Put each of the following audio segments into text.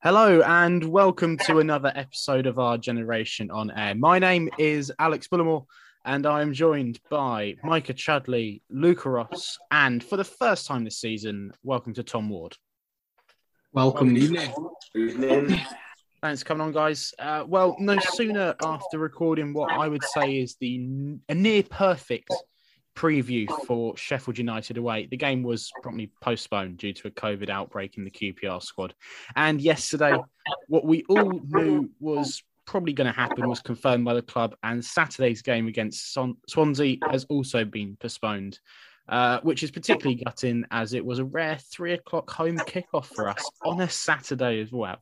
Hello and welcome to another episode of R Generation on Air. My name is Alex Bullamore and I am joined by Micah Chudley, Luca Ross, and for the first time this season, welcome to Tom Ward. Welcome. Good evening. Evening. Thanks for coming on, guys. Uh, well, no sooner after recording what I would say is the n- a near perfect preview for Sheffield United away. The game was promptly postponed due to a COVID outbreak in the QPR squad. And yesterday, what we all knew was probably going to happen was confirmed by the club, and Saturday's game against Son- Swansea has also been postponed. Uh, which is particularly gutting as it was a rare three o'clock home kickoff for us on a Saturday as well.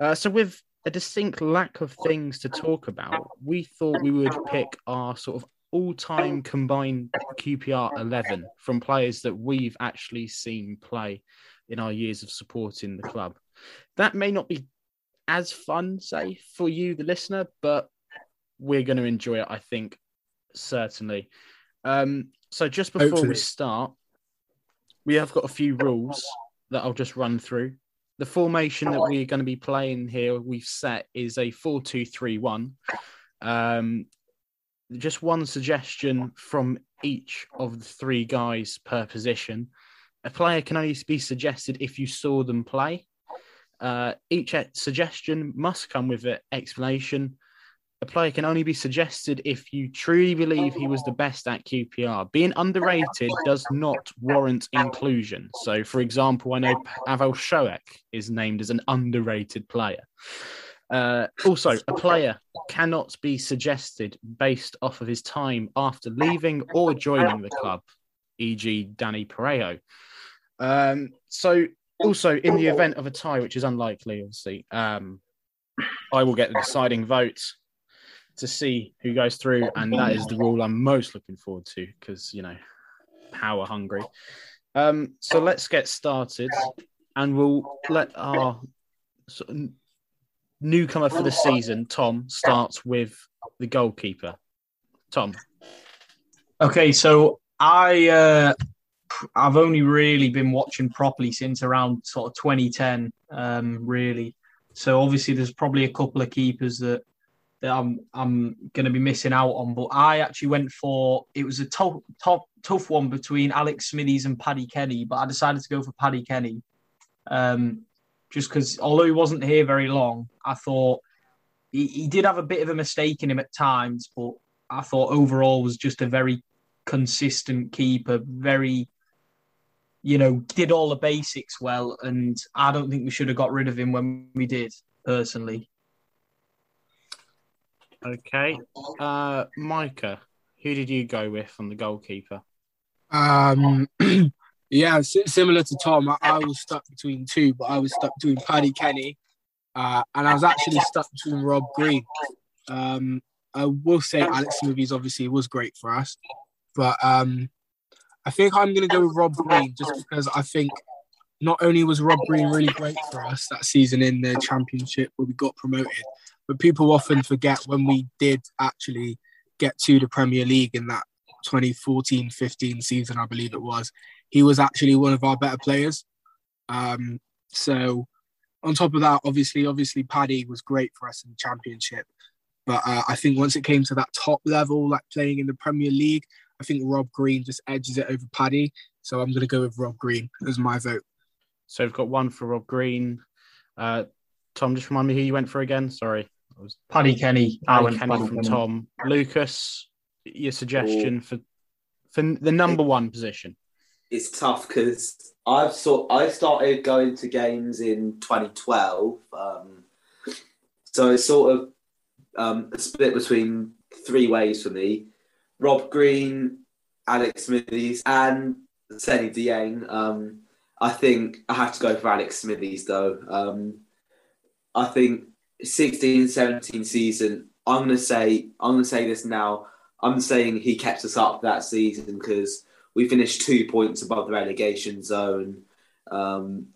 Uh, so, with a distinct lack of things to talk about, we thought we would pick our sort of all time combined QPR 11 from players that we've actually seen play in our years of supporting the club. That may not be as fun, say, for you, the listener, but we're going to enjoy it, I think, certainly. Um, so, just before Hopefully. we start, we have got a few rules that I'll just run through. The formation that we're going to be playing here, we've set is a 4 2 3 1. Um, just one suggestion from each of the three guys per position. A player can only be suggested if you saw them play. Uh, each suggestion must come with an explanation. A player can only be suggested if you truly believe he was the best at QPR. Being underrated does not warrant inclusion. So, for example, I know Pawel Wszolek is named as an underrated player. Uh, also, a player cannot be suggested based off of his time after leaving or joining the club, e.g., Dani Parejo. Um, so, also, in the event of a tie, which is unlikely, obviously, um, I will get the deciding vote to see who goes through, and that is the rule I'm most looking forward to because you know, power hungry. Um, so let's get started, and we'll let our newcomer for the season, Tom, starts with the goalkeeper. Tom, Okay, so I uh, I've only really been watching properly since around sort of 2010, um, really. So obviously, there's probably a couple of keepers that that I'm I'm going to be missing out on. But I actually went for it was a tough tough tough one between Alex Smithies and Paddy Kenny, but I decided to go for Paddy Kenny, um, just because although he wasn't here very long, I thought he, he did have a bit of a mistake in him at times, but I thought overall was just a very consistent keeper, very, you know, did all the basics well. And I don't think we should have got rid of him when we did, personally. okay. Uh, Micah, who did you go with on the goalkeeper? Um, yeah, similar to Tom, I, I was stuck between two, but I was stuck between Paddy Kenny, uh, and I was actually stuck between Rob Green. Um, I will say Alex Smithies obviously was great for us, but um, I think I'm going to go with Rob Green just because I think not only was Rob Green really great for us that season in the Championship where we got promoted, but people often forget when we did actually get to the Premier League in that 2014-15 season, I believe it was. He was actually one of our better players. Um, so on top of that, obviously, obviously Paddy was great for us in the Championship. But uh, I think once it came to that top level, like playing in the Premier League, I think Rob Green just edges it over Paddy. So I'm going to go with Rob Green as my vote. So we've got one for Rob Green. Uh, Tom, just remind me who you went for again. Sorry, I was Paddy Kenny. I went Kenny Paddy from Kenny. Tom. Lukas, your suggestion for for the number one position. It's tough because I've sort I started going to games in 2012, um, so it's sort of um, split between three ways for me: Rob Green, Alex Smithies, and Seny Dieng. Um, I think I have to go for Alex Smithies though. Um, I think 16 17 season. I'm gonna say I'm gonna say this now. I'm saying he kept us up that season because we finished two points above the relegation zone, um,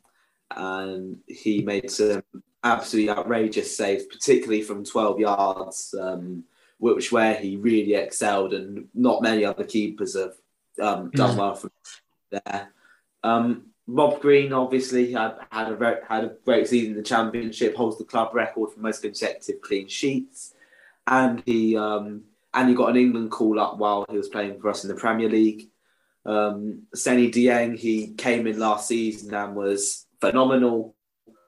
and he made some absolutely outrageous saves, particularly from 12 yards, um, which where he really excelled, and not many other keepers have um, done well from there. Um, Rob Green obviously had had a very, had a great season in the championship, holds the club record for most consecutive clean sheets, and he um, and he got an England call up while he was playing for us in the Premier League. Um, Seny Dieng, he came in last season and was phenomenal,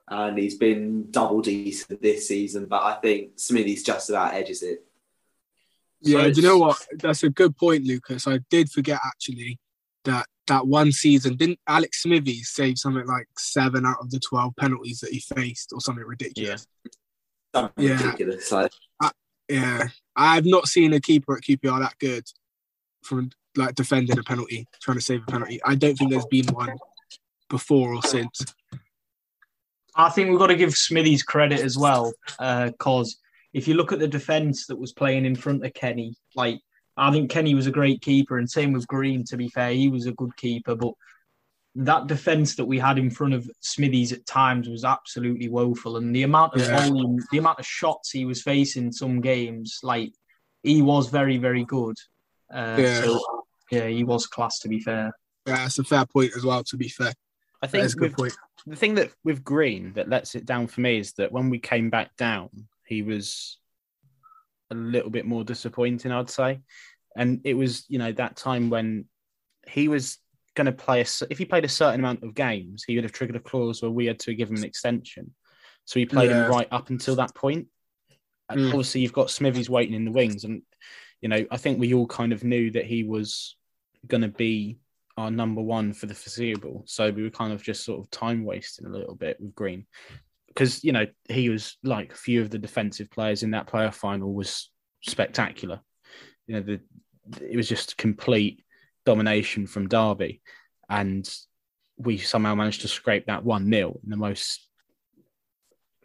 and he's been double decent this season. But I think Smithies just about edges it. Yeah, So do you know what? That's a good point, Lukas. I did forget actually that that one season didn't Alex Smithy save something like seven out of the twelve penalties that he faced, or something ridiculous. Something Yeah. ridiculous. Like Yeah, I've not seen a keeper at QPR that good from like defending a penalty, trying to save a penalty. I don't think there's been one before or since. I think we've got to give Smithies credit as well, because if you look at the defence that was playing in front of Kenny, like I think Kenny was a great keeper, and same with Green. To be fair, he was a good keeper, but that defence that we had in front of Smithies at times was absolutely woeful, and the amount of Yeah. volume, the amount of shots he was facing some games, like he was very, very good. Uh, Yeah. So yeah, he was class. To be fair. Yeah, that's a fair point as well. To be fair, I think is a good with, point. the thing that with Green that lets it down for me is that when we came back down, he was a little bit more disappointing, I'd say. And it was, you know, that time when he was going to play, a, if he played a certain amount of games, he would have triggered a clause where we had to give him an extension. So he played Yeah. him right up until that point. And Mm. obviously, you've got Smithies waiting in the wings. And, you know, I think we all kind of knew that he was going to be our number one for the foreseeable. So we were kind of just sort of time wasting a little bit with Green. Because, you know, he was like a few of the defensive players in that playoff final was spectacular. You know, the it was just complete domination from Derby. And we somehow managed to scrape that 1 0 in the most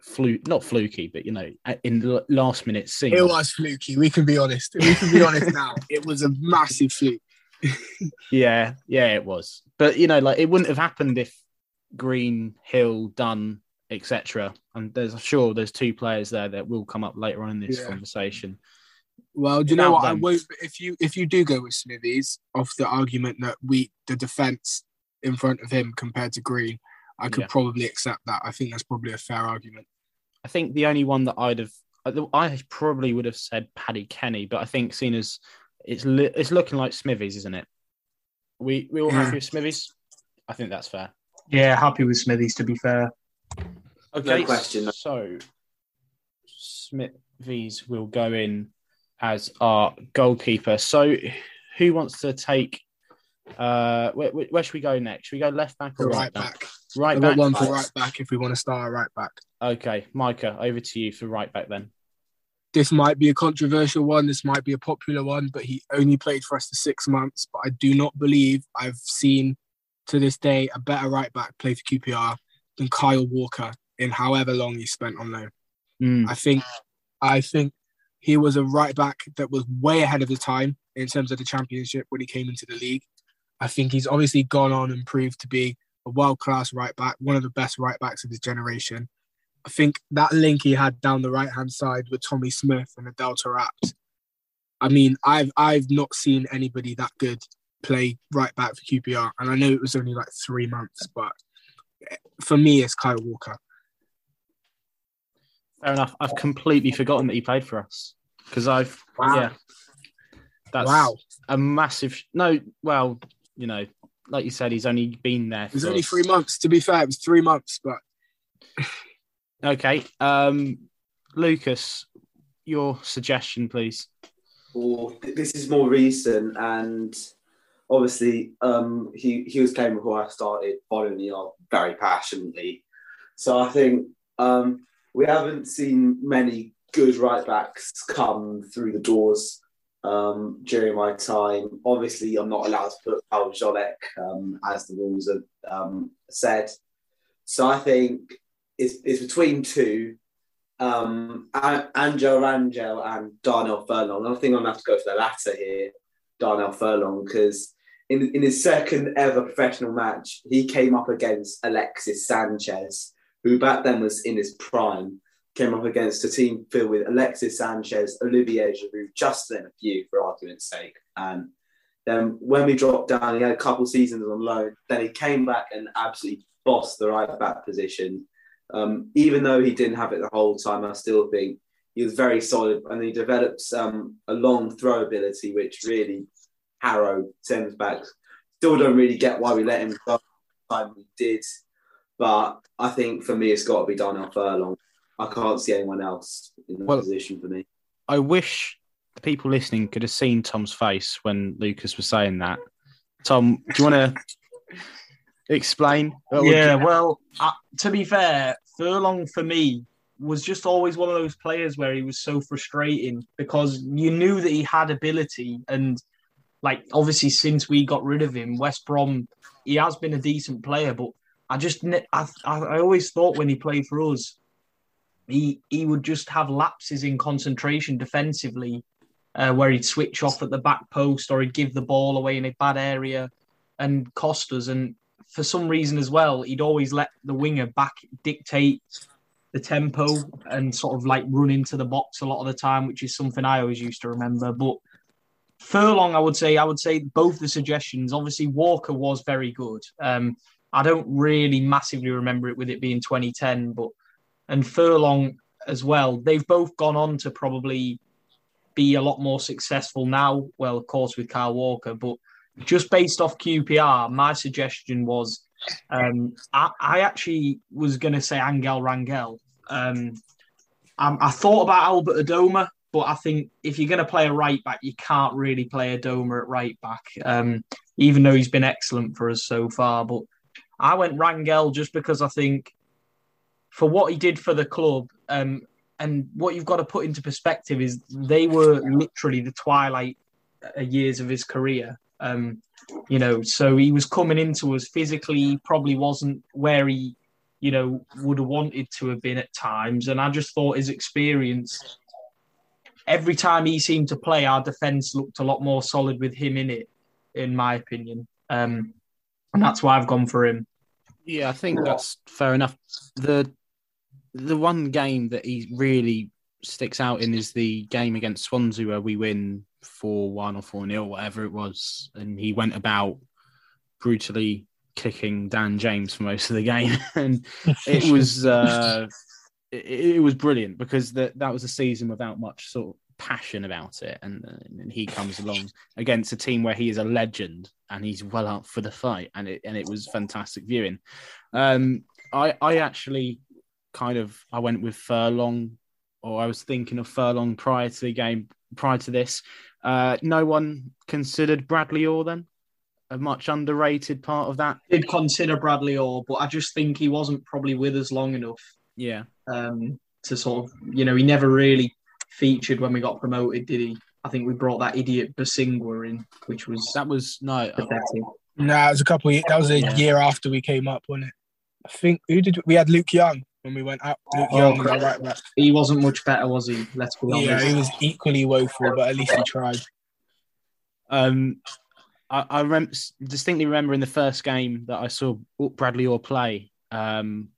fluke, not fluky, but, you know, in the last minute scene. It was fluky. We can be honest. We can be honest now. It was a massive fluke. Yeah, yeah, it was. But you know, like it wouldn't have happened if Green, Hill, Dunne, etc. And there's sure there's two players there that will come up later on in this Yeah. conversation. Well, do you know what? I them. won't. If you if you do go with Smithies, off the argument that we the defense in front of him compared to Green, I could Yeah. probably accept that. I think that's probably a fair argument. I think the only one that I'd have, I probably would have said Paddy Kenny, but I think seen as it's li- it's looking like Smithies, isn't it? We we all Yeah. happy with Smithies? I think that's fair. Yeah, happy with Smithies. To be fair. Okay, question. So Smithies will go in as our goalkeeper. So who wants to take? Uh, where, where where should we go next? Should we go left back or right back. Right I've back. got one for right back if we want to start a right back. Okay, Micah, over to you for right back then. This might be a controversial one. This might be a popular one, but he only played for us for six months. But I do not believe I've seen to this day a better right back play for QPR than Kyle Walker in however long he spent on loan. Mm, I think I think he was a right back that was way ahead of his time in terms of the championship when he came into the league. I think he's obviously gone on and proved to be a world class right back, one of the best right backs of his generation. I think that link he had down the right hand side with Tommy Smith and the Adel Taarabt. I mean, I've I've not seen anybody that good play right back for QPR, and I know it was only like three months, but for me, it's Kyle Walker. fair enough. I've completely forgotten that he played for us because I've Wow. yeah. That's wow, a massive. No, well, you know, like you said, he's only been there. it was for only three months. To be fair, it was three months, but Okay, um, Lukas, your suggestion, please. or this is more recent and obviously um, he, he was playing before I started following the art very passionately. So I think um, we haven't seen many good right backs come through the doors um, during my time. Obviously, I'm not allowed to put Pawel Wszolek um, as the rules have um, said. So I think it's, it's between two um, An- Angel Rangel and Darnell Furlong. I think I'm to have to go for the latter here, Darnell Furlong, because in, in his second ever professional match, he came up against Alexis Sanchez, who back then was in his prime, came up against a team filled with Alexis Sanchez, Olivier Giroud, just name a few for argument's sake. And Then when we dropped down, he had a couple seasons on loan. Then he came back and absolutely bossed the right back position. Um, even though he didn't have it the whole time, I still think he was very solid, and he develops um, a long throw ability, which really Harrow sends back. Still don't really get why we let him go time we did, but I think for me it's got to be Darnell Furlong. I can't see anyone else in that Well- position for me. I wish the people listening could have seen Tom's face when Lukas was saying that. Tom, do you want to explain? Yeah, well, uh, to be fair, Furlong for me was just always one of those players where he was so frustrating because you knew that he had ability and like obviously since we got rid of him, West Brom, he has been a decent player, but I just I, I I always thought when he played for us, he he would just have lapses in concentration defensively, uh, where he'd switch off at the back post or he'd give the ball away in a bad area and cost us. And for some reason as well, he'd always let the winger back dictate the tempo and sort of like run into the box a lot of the time, which is something I always used to remember. But Furlong, I would say, I would say both the suggestions. Obviously, Walker was very good. Um, I don't really massively remember it with it being 2010, but and Furlong as well. They've both gone on to probably be a lot more successful now. Well, of course, with Kyle Walker, but just based off QPR, my suggestion was um, I, I actually was going to say Angel Rangel. Um, I, I thought about Albert Adomah, but I think if you're going to play a right back, you can't really play Adomah at right back, um, even though he's been excellent for us so far. But I went Rangel just because I think for what he did for the club, um, and what you've got to put into perspective is they were literally the twilight uh, years of his career. Um, you know, so he was coming into us physically, probably wasn't where he, you know, would have wanted to have been at times. And I just thought his experience, every time he seemed to play, our defense looked a lot more solid with him in it, in my opinion. Um, and that's why I've gone for him. Yeah, I think that's fair enough. The the one game that he really sticks out in is the game against Swansea where we win four one or four 0 whatever it was, and he went about brutally kicking Dan James for most of the game, and it was uh, it, it was brilliant because that that was a season without much sort of passion about it, and, and he comes along against a team where he is a legend and he's well up for the fight, and it and it was fantastic viewing. Um, I I actually kind of I went with Furlong, or I was thinking of Furlong prior to the game, prior to this. Uh, no one considered Bradley Orr then a much underrated part of that. Did consider Bradley Orr, but I just think he wasn't probably with us long enough Yeah, um, to sort of, you know, he never really featured when we got promoted, did he? I think we brought that idiot Bosingwa in, which was that was no. pathetic. Nah, it was a couple. Of, years that was a Yeah. year after we came up, wasn't it? I think who did we had Luke Young when we went out. Luke Oh, Young was right back. He wasn't much better, was he? Let's be honest. Yeah, he was equally woeful, but at least he tried. Um, I, I rem- distinctly remember in the first game that I saw Bradley Orr play. Um,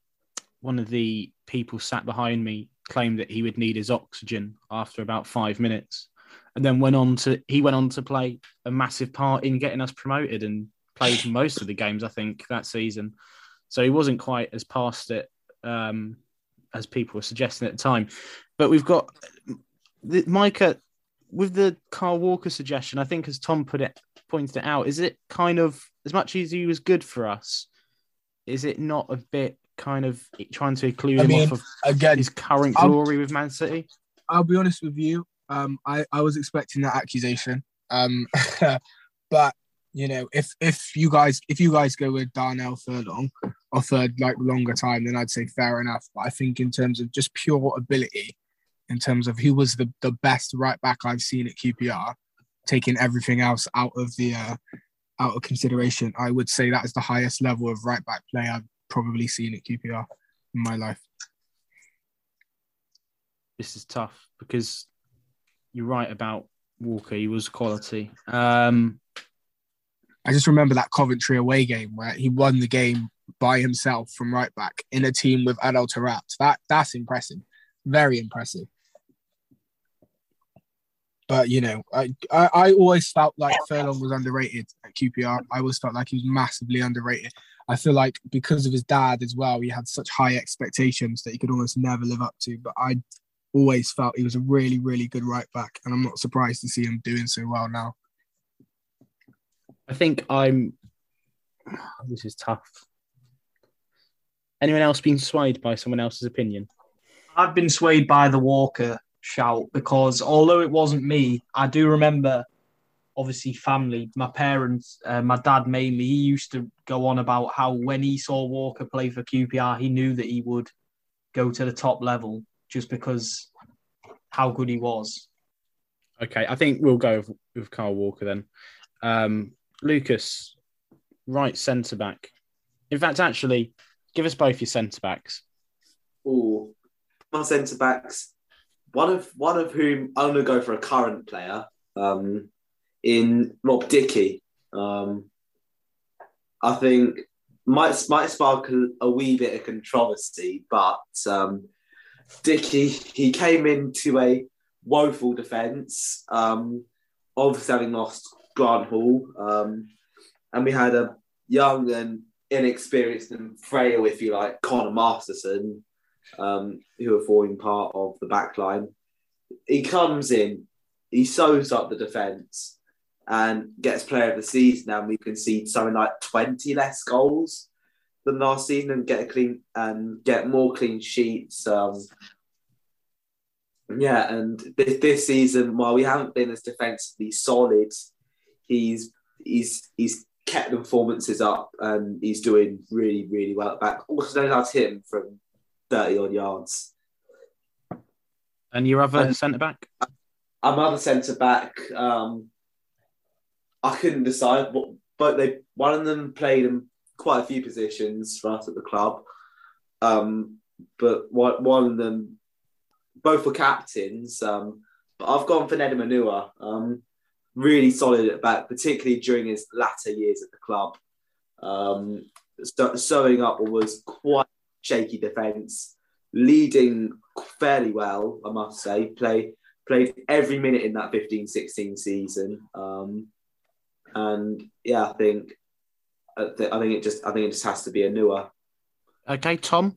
one of the people sat behind me claimed that he would need his oxygen after about five minutes, and then went on to he went on to play a massive part in getting us promoted and played most of the games I think that season. So he wasn't quite as past it um, as people were suggesting at the time. But we've got the, Micah with the Carl Walker suggestion. I think as Tom put it pointed it out, is it kind of as much as he was good for us? Is it not a bit kind of trying to include I him mean, off of Again, his current glory with Man City? I'll be honest with you. Um, I, I was expecting that accusation. Um, but you know, if if you guys if you guys go with Darnell Furlong for like longer time, then I'd say fair enough. But I think in terms of just pure ability, in terms of who was the, the best right back I've seen at QPR, taking everything else out of the uh, out of consideration, I would say that is the highest level of right back play I've probably seen at QPR in my life. This is tough because you're right about Walker. He was quality. Um, I just remember that Coventry away game where he won the game by himself from right back in a team with Adel Taarabt. That that's impressive, very impressive. but you know, I, I, I always felt like Furlong was underrated at QPR. I always felt like he was massively underrated. I feel like because of his dad as well, he had such high expectations that he could almost never live up to. But I always felt he was a really, really good right back, and I'm not surprised to see him doing so well now. I think I'm. This is tough. Anyone else been swayed by someone else's opinion? I've been swayed by the Walker shout because although it wasn't me, I do remember obviously family, my parents, uh, my dad mainly, he used to go on about how when he saw Walker play for QPR, he knew that he would go to the top level just because how good he was. Okay, I think we'll go with, with Kyle Walker then. Um, Lukas, right centre back. In fact, actually, give us both your centre backs. Oh, my centre backs. One of one of whom I'm going to go for a current player. Um, in Rob Dickie. Um, I think might might spark a, a, wee bit of controversy, but um, Dickie he came into a woeful defence, um, obviously having lost Grant Hall, um, and we had a young and inexperienced and frail, if you like, Conor Masterson, um, who are forming part of the back line. He comes in, he sews up the defence, and gets player of the season and we concede something like 20 less goals than last season and get a clean and get more clean sheets. Um, yeah, and this, this season, while we haven't been as defensively solid, he's he's he's kept the performances up and he's doing really, really well at back. Also known as him from 30 odd yards. And your other centre back? I'm other centre back. Um, I couldn't decide, but, but they one of them played in quite a few positions for us at the club. Um, but one, one of them, both were captains. Um, but I've gone for Nedum Onuoha. Um, really solid at back, particularly during his latter years at the club. Um, sewing up was quite shaky defence, leading fairly well, I must say. Play played every minute in that 15-16 season. Um, and yeah, I think I think it just I think it just has to be Onuoha. Okay, Tom.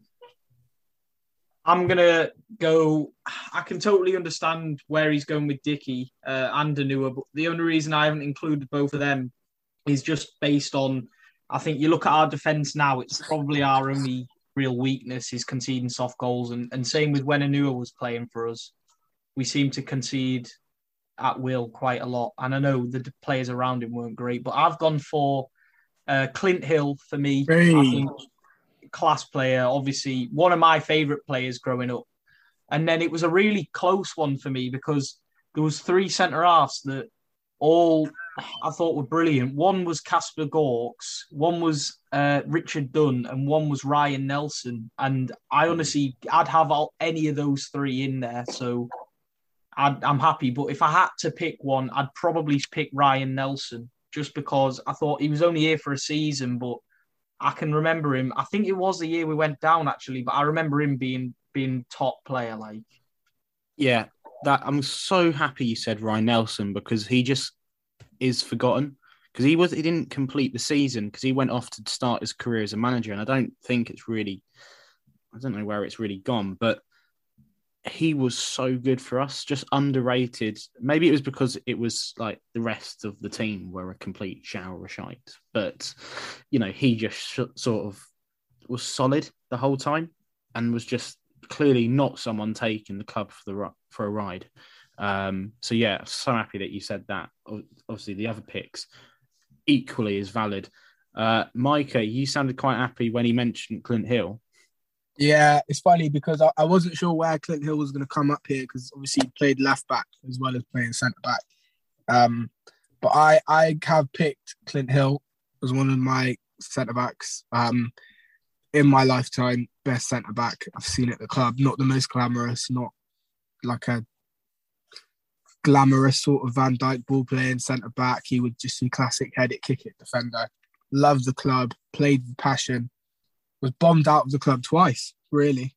I'm gonna go. I can totally understand where he's going with Dickie uh, and Onuoha, but the only reason I haven't included both of them is just based on. I think you look at our defense now; it's probably our only real weakness is conceding soft goals, and, and same with when Onuoha was playing for us. We seem to concede at will quite a lot. And I know the players around him weren't great, but I've gone for uh, Clint Hill for me. Hey. I think class player, obviously one of my favourite players growing up. And then it was a really close one for me because there was three centre halves that all I thought were brilliant. One was Casper Gorkss, one was uh, Richard Dunne, and one was Ryan Nelsen. And I honestly, I'd have all, any of those three in there. So i am happy. But if I had to pick one, I'd probably pick Ryan Nelsen just because I thought he was only here for a season, but I can remember him. I think it was the year we went down actually, but I remember him being being top player. Like, yeah, that I'm so happy you said Ryan Nelsen because he just is forgotten because he was he didn't complete the season because he went off to start his career as a manager, and I don't think it's really I don't know where it's really gone, but he was so good for us, just underrated. Maybe it was because it was like the rest of the team were a complete shower of shite, but you know, he just sh- sort of was solid the whole time and was just clearly not someone taking the club for the for a ride. Um, so yeah, so happy that you said that. Obviously, the other picks equally is valid. Uh, Micah, you sounded quite happy when he mentioned Clint Hill. Yeah, it's funny because I, I wasn't sure where Clint Hill was going to come up here because obviously he played left back as well as playing centre back. Um, but I I have picked Clint Hill as one of my centre backs um, in my lifetime. Best centre back I've seen at the club. Not the most glamorous, not like a glamorous sort of Van Dijk ball playing centre back. He would just be classic head it, kick it defender. Loved the club, played with passion was bombed out of the club twice, really.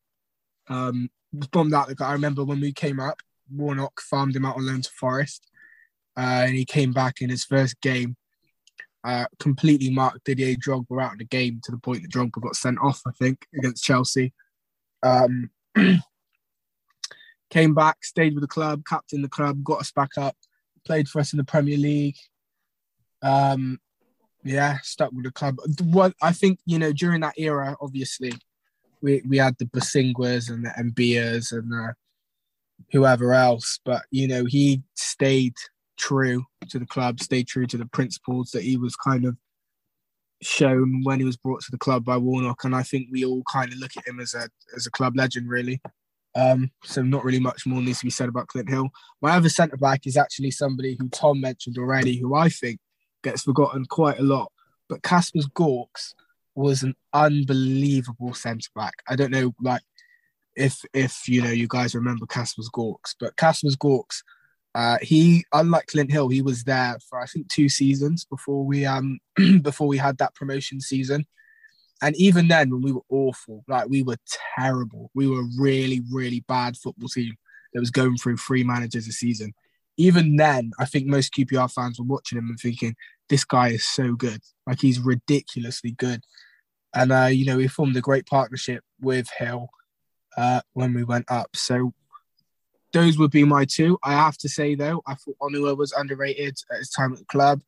Um, was bombed out. I remember when we came up, Warnock farmed him out on loan to Forest, uh, and he came back in his first game, uh, completely marked Didier Drogba out of the game to the point that Drogba got sent off, I think, against Chelsea. Um, came back, stayed with the club, captained the club, got us back up, played for us in the Premier League. Um, yeah, stuck with the club. What I think, you know, during that era, obviously, we, we had the Bosingwas and the Mbias and the whoever else, but you know, he stayed true to the club, stayed true to the principles that he was kind of shown when he was brought to the club by Warnock, and I think we all kind of look at him as a as a club legend, really. Um, so not really much more needs to be said about Clint Hill. My other centre back is actually somebody who Tom mentioned already, who I think gets forgotten quite a lot. But Kaspars Gorkss was an unbelievable centre back. I don't know, like if if you know you guys remember Kaspars Gorkss, but Kaspars Gorkss, uh, he unlike Clint Hill, he was there for I think two seasons before we um before we had that promotion season. And even then, when we were awful, like we were terrible, we were really, really bad football team that was going through three managers a season. Even then, I think most QPR fans were watching him and thinking, this guy is so good. Like he's ridiculously good. And, uh, you know, we formed a great partnership with Hill uh, when we went up. So those would be my two. I have to say, though, I thought Onuoha was underrated at his time at the club.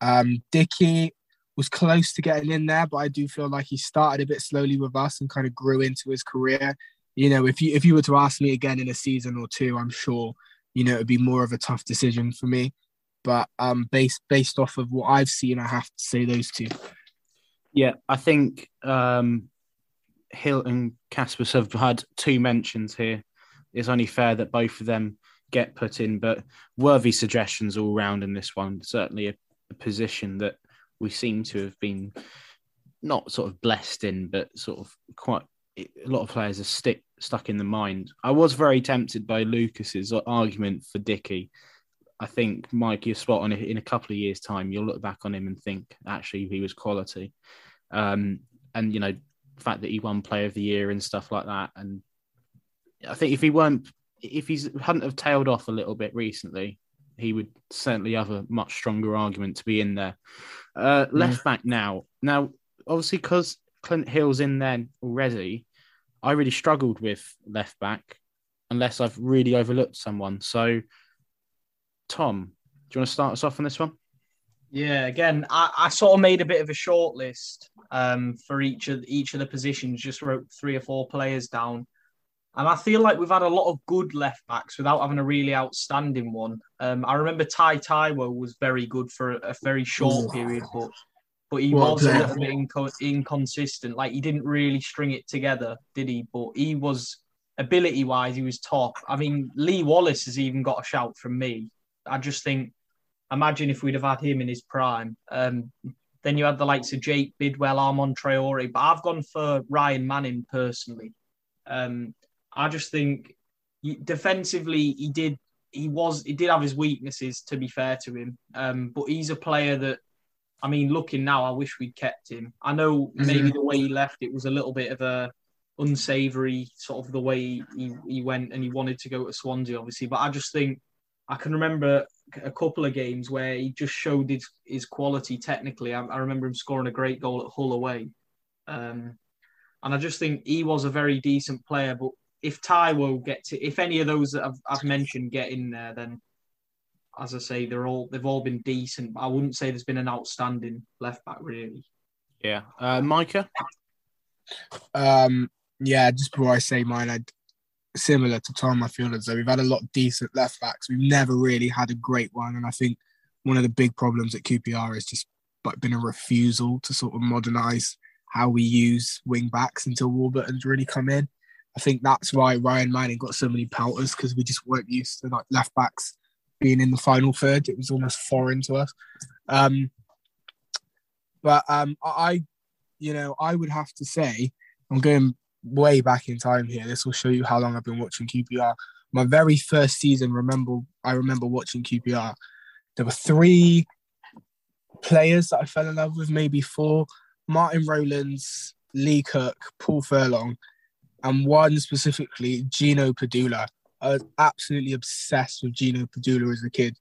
Um, Dickie, was close to getting in there, but I do feel like he started a bit slowly with us and kind of grew into his career. You know, if you if you were to ask me again in a season or two, I'm sure you know it'd be more of a tough decision for me. But um, based based off of what I've seen, I have to say those two. Yeah, I think um, Hill and Kasper have had two mentions here. It's only fair that both of them get put in, but worthy suggestions all round in this one. Certainly a, a position that we seem to have been not sort of blessed in, but sort of quite a lot of players are stick stuck in the mind. I was very tempted by Lukas's argument for Dickie. I think Mike, you're spot on. In a couple of years' time, you'll look back on him and think actually he was quality. Um, and you know, the fact that he won Player of the Year and stuff like that. And I think if he weren't, if he hadn't have tailed off a little bit recently, he would certainly have a much stronger argument to be in there. Uh, left mm. back now. Now, obviously, because Clint Hill's in there already, I really struggled with left back unless I've really overlooked someone. So, Tom, do you want to start us off on this one? Yeah, again, I, I sort of made a bit of a short list um, for each of each of the positions. Just wrote three or four players down. And I feel like we've had a lot of good left backs without having a really outstanding one. Um, I remember Taye Taiwo was very good for a, a very short period, but but he was a little bit inco- inconsistent. Like he didn't really string it together, did he? But he was ability wise, he was top. I mean, Lee Wallace has even got a shout from me. I just think, imagine if we'd have had him in his prime. Um, then you had the likes of Jake Bidwell, Armand Traore, but I've gone for Ryan Manning personally. Um, I just think defensively he did he was he did have his weaknesses to be fair to him, um, but he's a player that I mean, looking now, I wish we'd kept him. I know mm-hmm. maybe the way he left it was a little bit of a unsavory sort of the way he, he went and he wanted to go to Swansea, obviously. But I just think I can remember a couple of games where he just showed his, his quality technically. I, I remember him scoring a great goal at Hull away. Um, and I just think he was a very decent player, but if Taiwo gets it, if any of those that I've, I've mentioned get in there, then as I say, they're all they've all been decent. I wouldn't say there's been an outstanding left back really. Yeah, uh, Micah. Um, yeah, just before I say mine, I'd similar to Tom. I feel as though we've had a lot of decent left backs. We've never really had a great one, and I think one of the big problems at QPR is just but been a refusal to sort of modernise how we use wing backs until Warburton's really come in. I think that's why Ryan Manning got so many pelters because we just weren't used to like left backs being in the final third. It was almost foreign to us. Um, but um, I, you know, I would have to say, I'm going way back in time here. This will show you how long I've been watching QPR. My very first season, remember, I remember watching QPR. There were three players that I fell in love with, maybe four. Martin Rowlands, Lee Cook, Paul Furlong, and one specifically, Gino Padula. I was absolutely obsessed with Gino Padula as a kid,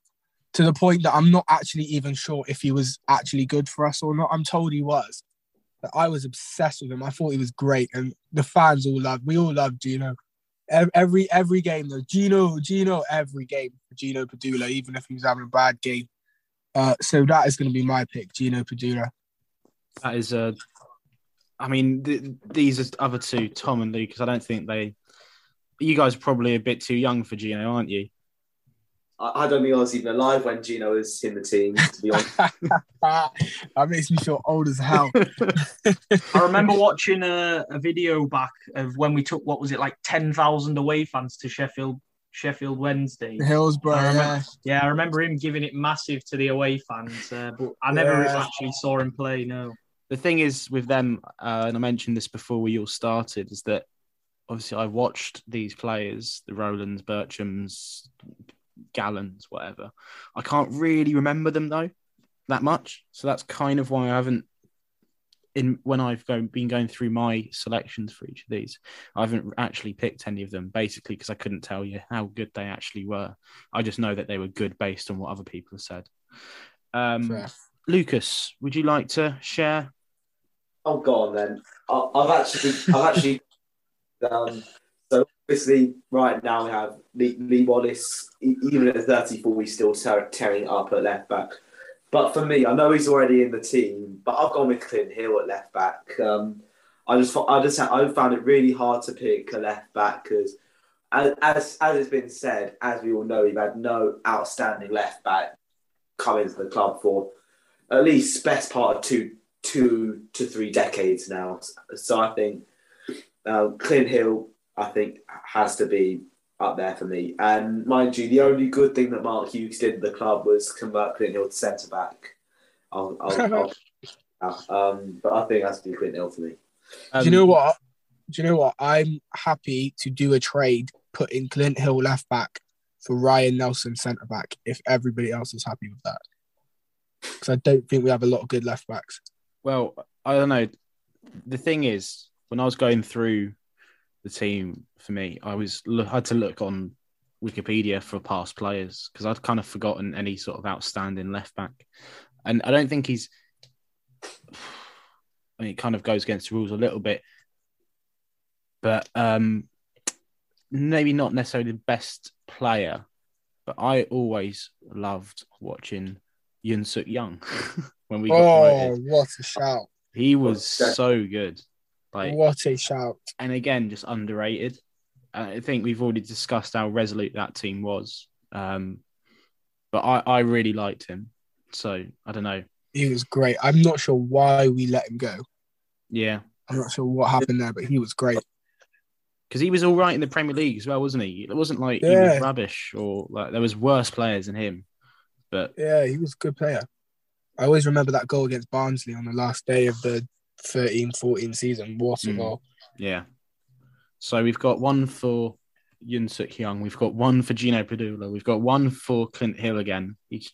to the point that I'm not actually even sure if he was actually good for us or not. I'm told he was. But I was obsessed with him. I thought he was great, and the fans all loved. We all loved Gino. Every every game though, Gino, Gino, every game for Gino Padula, even if he was having a bad game. Uh, so that is going to be my pick, Gino Padula. That is a. I mean, th- these are other two, Tom and Lukas. I don't think they. You guys are probably a bit too young for Gino, aren't you? I, I don't think I was even alive when Gino was in the team. To be honest, that makes me feel old as hell. I remember watching a, a video back of when we took what was it like ten thousand away fans to Sheffield Sheffield Wednesday. Hillsborough, I yeah. yeah, I remember him giving it massive to the away fans, uh, but I never Yeah. actually saw him play. No, the thing is with them, uh, and I mentioned this before we all started, is that obviously I watched these players, the Rowlands, Birchams, Gallens, whatever. I can't really remember them though that much, so that's kind of why I haven't. In when I've go, been going through my selections for each of these, I haven't actually picked any of them, basically because I couldn't tell you how good they actually were. I just know that they were good based on what other people have said. Um, Fair. Lukas, would you like to share oh, go on then. I, I've actually, I've actually. Um, so obviously, right now we have Lee, Lee Wallace. Even at 34, he's still tear, tearing up at left back. But for me, I know he's already in the team, but I've gone with Clint Hill at left back. Um, I just, I just, I found it really hard to pick a left back because, as, as as it's been said, as we all know, we've had no outstanding left back come into the club for at least best part of two two to three decades now. So I think uh, Clint Hill, I think, has to be up there for me. And mind you, the only good thing that Mark Hughes did at the club was convert Clint Hill to centre back. I'll, I'll, I'll, um, but I think it has to be Clint Hill for me. Um, do you know what? Do you know what? I'm happy to do a trade, put in Clint Hill left back for Ryan Nelsen centre back if everybody else is happy with that. Because I don't think we have a lot of good left backs. Well, I don't know. The thing is, when I was going through the team for me, I was I had to look on Wikipedia for past players because I'd kind of forgotten any sort of outstanding left back, and I don't think he's. I mean, it kind of goes against the rules a little bit, but um, maybe not necessarily the best player. But I always loved watching Yun Suk Young when we got Oh, promoted. what a shout! He was so good. Like, What a shout! and again, just underrated. Uh, I think we've already discussed how resolute that team was. Um, but I, I really liked him. So I don't know. He was great. I'm not sure why we let him go. Yeah. I'm not sure what happened there, but he was great. Because he was all right in the Premier League as well, wasn't he? It wasn't like he was rubbish or like there was worse players than him. But Yeah, he was a good player. I always remember that goal against Barnsley on the last day of the 13 14 season. What a Mm. goal. yeah. So we've got one for Yun Suk Young. We've got one for Gino Padula. We've got one for Clint Hill again. Each,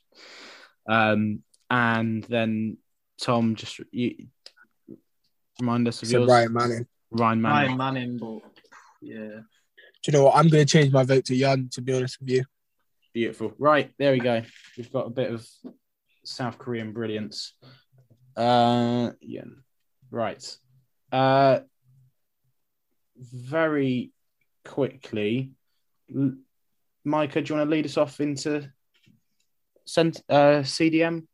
um, and then Tom, just you, remind us of So yours. Ryan Manning. Ryan Manning. Ryan Manning, but yeah, Do you know what? I'm going to change my vote to Yun, to be honest with you. Beautiful. Right, there we go. We've got a bit of South Korean brilliance. Uh, yeah. Right. Uh, very quickly, Micah, do you want to lead us off into cent- uh, CDM?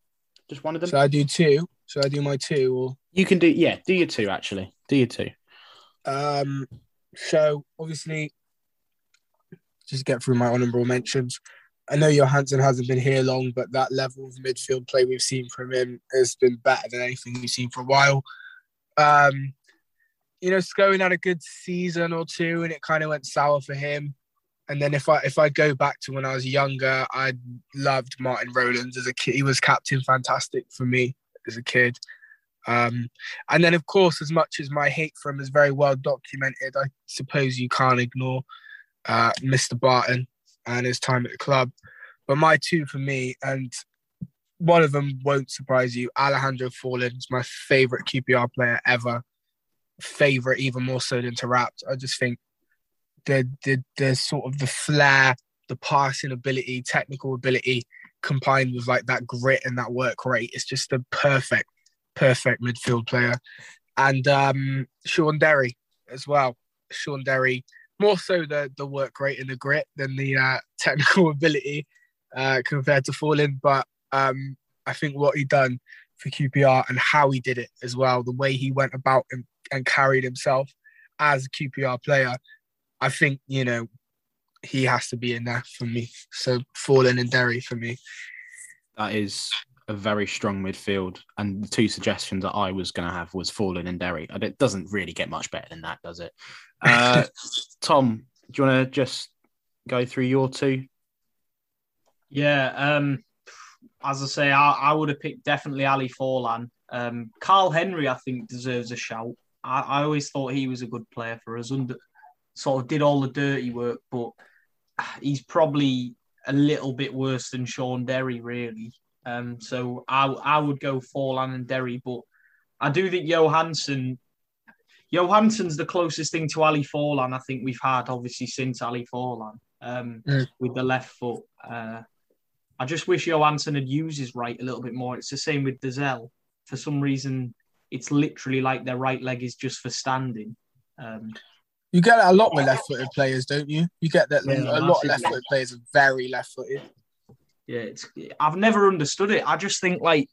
Just one of them. Should I do two? Should I do my two? Or you can do, yeah, do your two actually. Do your two. um, so obviously, just get through my honourable mentions. I know Johansen hasn't been here long, but that level of midfield play we've seen from him has been better than anything we've seen for a while. Um, you know, Scowen had a good season or two, and it kind of went sour for him. And then if I if I go back to when I was younger, I loved Martin Rowlands as a kid. He was captain fantastic for me as a kid. Um, and then, of course, as much as my hate for him is very well documented, I suppose you can't ignore uh, Mr. Barton and his time at the club. But my two for me, and one of them won't surprise you, Alejandro Faurlin is my favorite QPR player ever. Favorite, even more so than Taarabt. I just think the the the sort of the flair, the passing ability, technical ability combined with like that grit and that work rate. It's just a perfect, perfect midfield player. And um Shaun Derry as well. Shaun Derry, more so the the work rate and the grit than the uh, technical ability uh, compared to Faurlin. But um, I think what he done for QPR and how he did it as well, the way he went about and, and carried himself as a QPR player, I think you know he has to be in there for me. So Faurlin and Derry for me. That is a very strong midfield, and the two suggestions that I was going to have was Faurlin and Derry. And it doesn't really get much better than that, does it? Uh, Tom, do you want to just go through your two? Yeah, um, as I say, I, I would have picked definitely Ali Faurlin. Um, Karl Henry, I think, deserves a shout. I, I always thought he was a good player for us. Under sort of did all the dirty work, but he's probably a little bit worse than Shaun Derry, really. Um, so I I would go Faurlin and Derry, but I do think Johansen Johansen's the closest thing to Ali Faurlin I think we've had, obviously since Ali Faurlin um, Mm. with the left foot. Uh, I just wish Johansen had used his right a little bit more. It's the same with Dazelle. For some reason, it's literally like their right leg is just for standing. Um, You get that a lot with left-footed players, don't you? You get that Yeah, a lot of left-footed players are very left-footed. yeah, it's I've never understood it. I just think like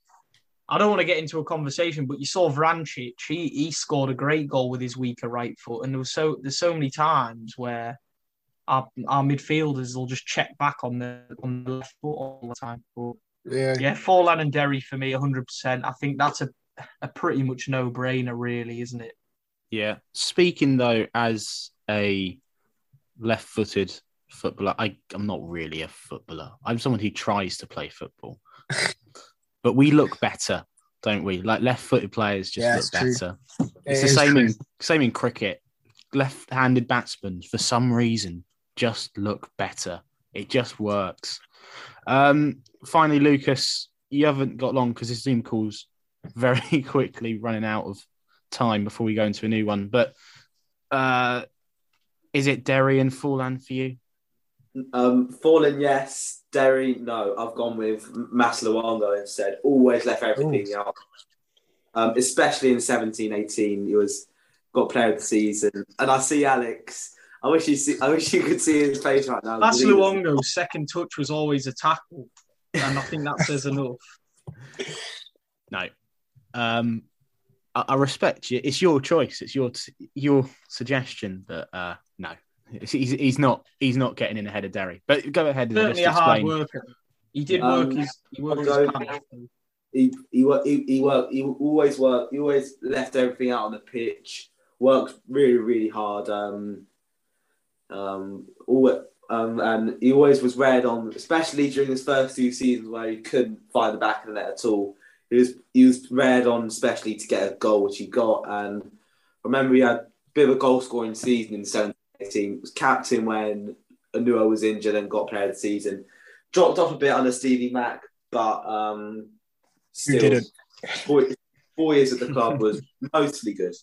I don't want to get into a conversation, but you saw Vrancic, he he scored a great goal with his weaker right foot, and there was so there's so many times where our, our midfielders will just check back on the on the left foot all the time. But Yeah. yeah, Faurlin and Derry for me, 100. percent I think that's a a pretty much no brainer, really, isn't it? Yeah. Speaking though, as a left-footed footballer, I, I'm not really a footballer. I'm someone who tries to play football, but we look better, don't we? Like left-footed players just Yeah, look it's true. better. It It's the same true. in same in cricket. Left-handed batsmen, for some reason, just look better. It just works. Um, finally, Lukas, you haven't got long because this Zoom call's very quickly running out of time before we go into a new one. But uh, is it Derry and Faurlin for you? Um, Faurlin, yes. Derry, no. I've gone with Mas Luongo instead. Always left everything out. Um, especially in 17 18, he was got player of the season. And I see Alex. I wish you see. I wish you could see his face right now. That's Luongo's second touch was always a tackle, and I think that says enough. No. Um, I, I respect you. It's your choice. It's your your suggestion. But uh, no, He's, he's not. He's not getting in ahead of Derry. But go ahead and Certainly just a hard explain. worker. He did Um, work his he worked his Luongo- plan off. He he worked. He, he worked. He always worked. He always left everything out on the pitch. Worked really really hard. Um, um, all, um, and he always was read on, especially during his first two seasons where he couldn't find the back of the net at all. He was he was read on, especially to get a goal, which he got. And I remember he had a bit of a goal scoring season in 17 18. Was captain when Onuoha was injured and got player of the season. Dropped off a bit under Stevie Mack, but um, still, didn't? Four, four years at the club was mostly good.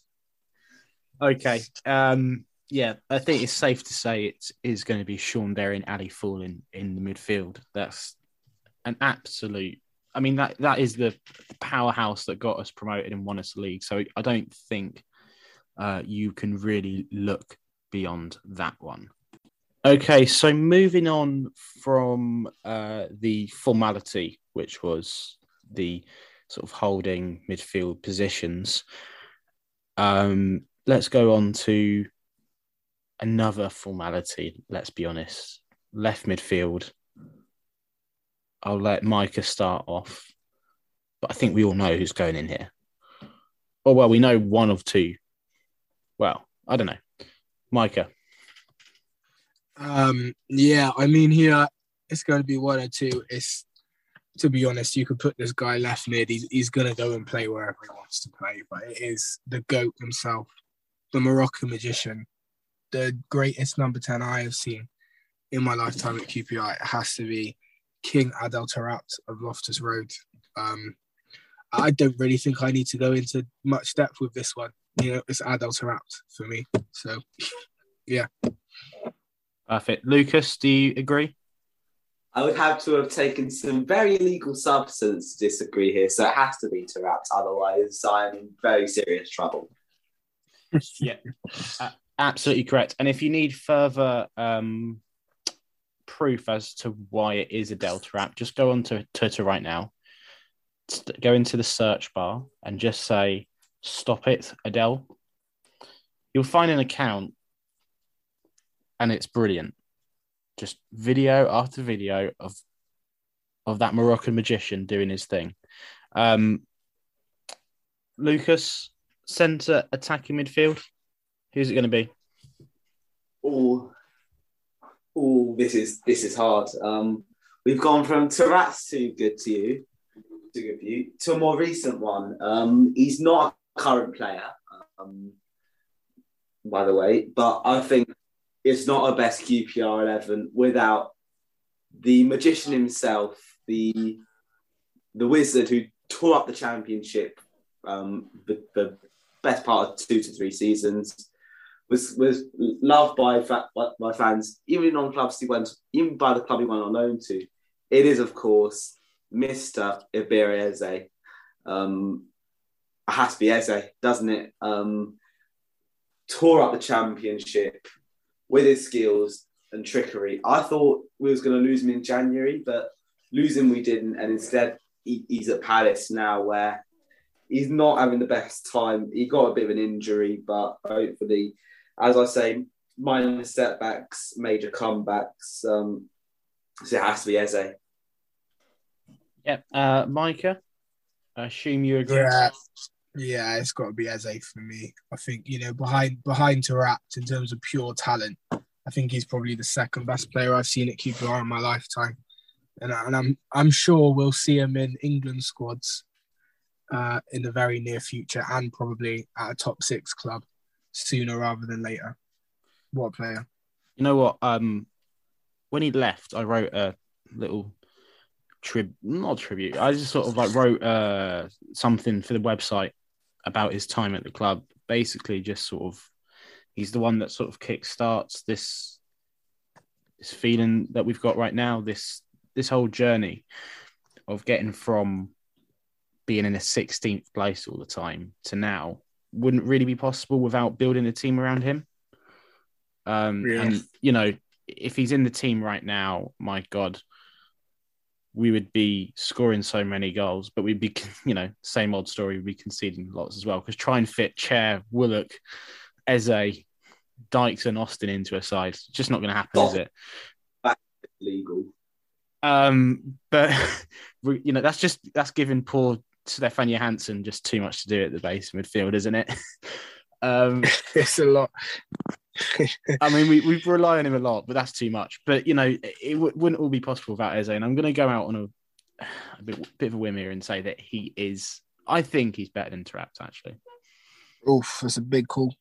Okay. Um, yeah, I think it's safe to say it is going to be Shaun Derry and Ali Faurlin in the midfield. That's an absolute. I mean that that is the powerhouse that got us promoted and won us the league. So I don't think uh, you can really look beyond that one. Okay, so moving on from uh, the formality, which was the sort of holding midfield positions. Um, let's go on to another formality. Let's be honest. Left midfield. I'll let Micah start off, but I think we all know who's going in here. Or well, we know one of two. Well, I don't know. Micah. Um, yeah, I mean here it's going to be one or two. It's to be honest, you could put this guy left mid. He's he's going to go and play wherever he wants to play. But it is the goat himself, the Moroccan magician, the greatest number ten I have seen in my lifetime at QPR It has to be King Adel Taarabt of Loftus Road. Um, I don't really think I need to go into much depth with this one. You know, it's Adel Taarabt for me. So yeah. Perfect. Lukas, do you agree? I would have to have taken some very illegal substance to disagree here, so it has to be Taarabt. Otherwise, I'm in very serious trouble. yeah, uh, absolutely correct. And if you need further um, proof as to why it is a Delta Taarabt, just go on to Twitter right now. Go into the search bar and just say "Stop it, Adele." You'll find an account, and it's brilliant. Just video after video of of that Moroccan magician doing his thing. Um, Lukas, centre attacking midfield. Who's it going to be? Oh, oh, this is this is hard. Um, we've gone from Taarabt's too good to you, too good for you, to a more recent one. Um, he's not a current player, um, by the way, but I think it's not a best QPR eleven without the magician himself, the the wizard who tore up the championship, um, the, the best part of two to three seasons was was loved by by- by fans, even non clubs he went, even by the club he went on loan to. It is, of course, Mister Iberi Um, it has to be Eze, doesn't it? Um, tore up the championship with his skills and trickery. I thought we was going to lose him in January, but losing we didn't, and instead he, he's at Palace now, where he's not having the best time. He got a bit of an injury, but hopefully, as I say, minor setbacks, major comebacks. Um, so it has to be Eze. Yeah, uh, Micah. I assume you agree. Yeah, yeah, it's got to be Eze for me. I think you know behind behind Taarabt in terms of pure talent, I think he's probably the second best player I've seen at QPR in my lifetime, and, I- and I'm I'm sure we'll see him in England squads uh, in the very near future, and probably at a top six club sooner rather than later. What a player! You know what? Um, when he left, I wrote a little trib, not tribute. I just sort of like wrote uh something for the website about his time at the club. Basically, just sort of, he's the one that sort of kickstarts this this feeling that we've got right now. This this whole journey of getting from being in a 16th place all the time to now wouldn't really be possible without building a team around him. Um, Yeah. And you know, if he's in the team right now, my God, we would be scoring so many goals, but we'd be, you know, same old story. We'd be conceding lots as well. Because try and fit Chair, Willock, Eze, Dykes, and Austin into a side, it's just not going to happen, is it? Legal. Um, but you know, that's just that's giving poor Stefan Johansen just too much to do at the base midfield, isn't it? um, It's a lot. I mean, we, we rely on him a lot, but that's too much. But you know, it, it w- wouldn't all be possible without Eze. And I'm going to go out on a, a bit, bit of a whim here and say that he is. I think he's better than Taarabt, actually. Oof, that's a big call.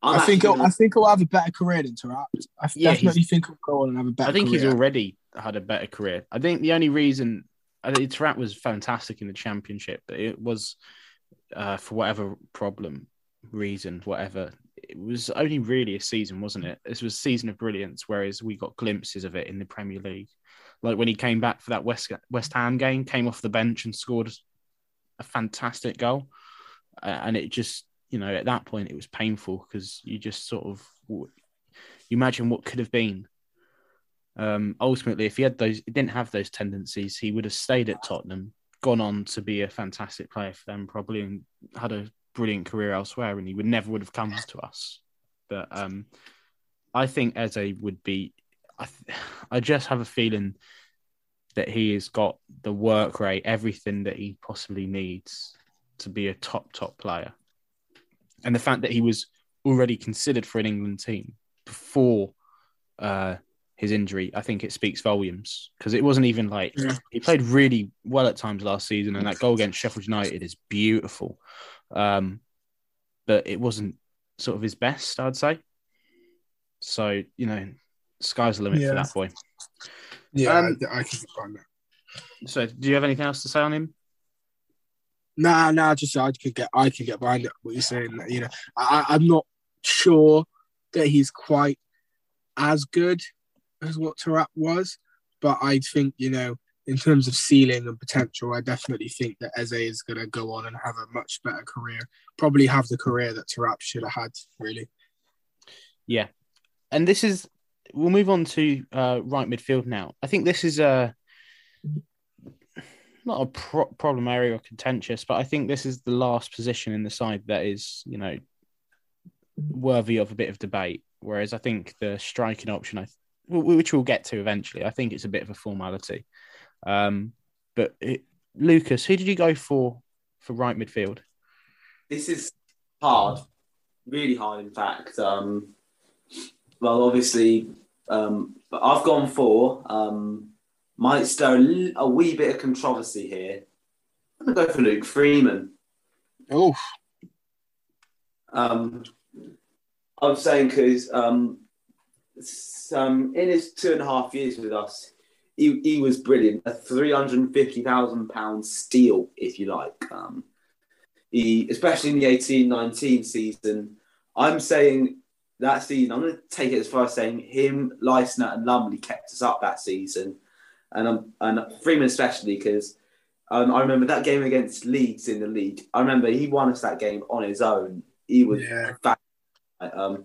I'm I think actually he'll, I think he'll have a better career than Taarabt. I Yeah, definitely think he'll go on and have a better I think he's already had a better career. I think the only reason I think was fantastic in the championship, but it was uh, for whatever problem, reason, whatever. It was only really a season, wasn't it? This was a season of brilliance, whereas we got glimpses of it in the Premier League. Like when he came back for that West West Ham game, came off the bench and scored a fantastic goal, uh, and it just you know at that point it was painful because you just sort of you imagine what could have been. Um, ultimately, if he had those, he didn't have those tendencies, he would have stayed at Tottenham, gone on to be a fantastic player for them, probably, and had a brilliant career elsewhere, and he would never would have come to us. But um, I think Eze would be. I, th- I just have a feeling that he has got the work rate, everything that he possibly needs to be a top top player, and the fact that he was already considered for an England team before uh, his injury, I think it speaks volumes because it wasn't even like Yeah. he played really well at times last season, and that goal against Sheffield United is beautiful. Um, but it wasn't sort of his best, I'd say. So you know, sky's the limit Yeah. for that boy. Yeah, Um, I, I can find that. So, do you have anything else to say on him? Nah, nah, just I could get I could get behind it. What you're saying, you know, I, I- I'm not sure that he's quite as good as what Taarabt was, but I think you know in terms of ceiling and potential, I definitely think that Eze is going to go on and have a much better career. Probably have the career that Taarabt should have had, really. Yeah, and this is we'll move on to uh, right midfield now. I think this is a not a pro- problem area or contentious, but I think this is the last position in the side that is you know worthy of a bit of debate. Whereas I think the striking option, I which we'll get to eventually, I think it's a bit of a formality. Um, but it, Lukas, who did you go for for right midfield? This is hard, really hard, in fact. Um, well, obviously, um, but I've gone for um, might stir a, a wee bit of controversy here. I'm gonna go for Luke Freeman. Oh, Um, I'm saying because um, um, in his two and a half years with us, he, he was brilliant. A three hundred and fifty thousand pound steal, if you like. Um, he, especially in the 18-19 season, I'm saying that season. I'm going to take it as far as saying him, Leistner, and Lumley kept us up that season, and um, and Freeman especially because. Um, I remember that game against Leeds in the league. I remember he won us that game on his own. He was Yeah. um,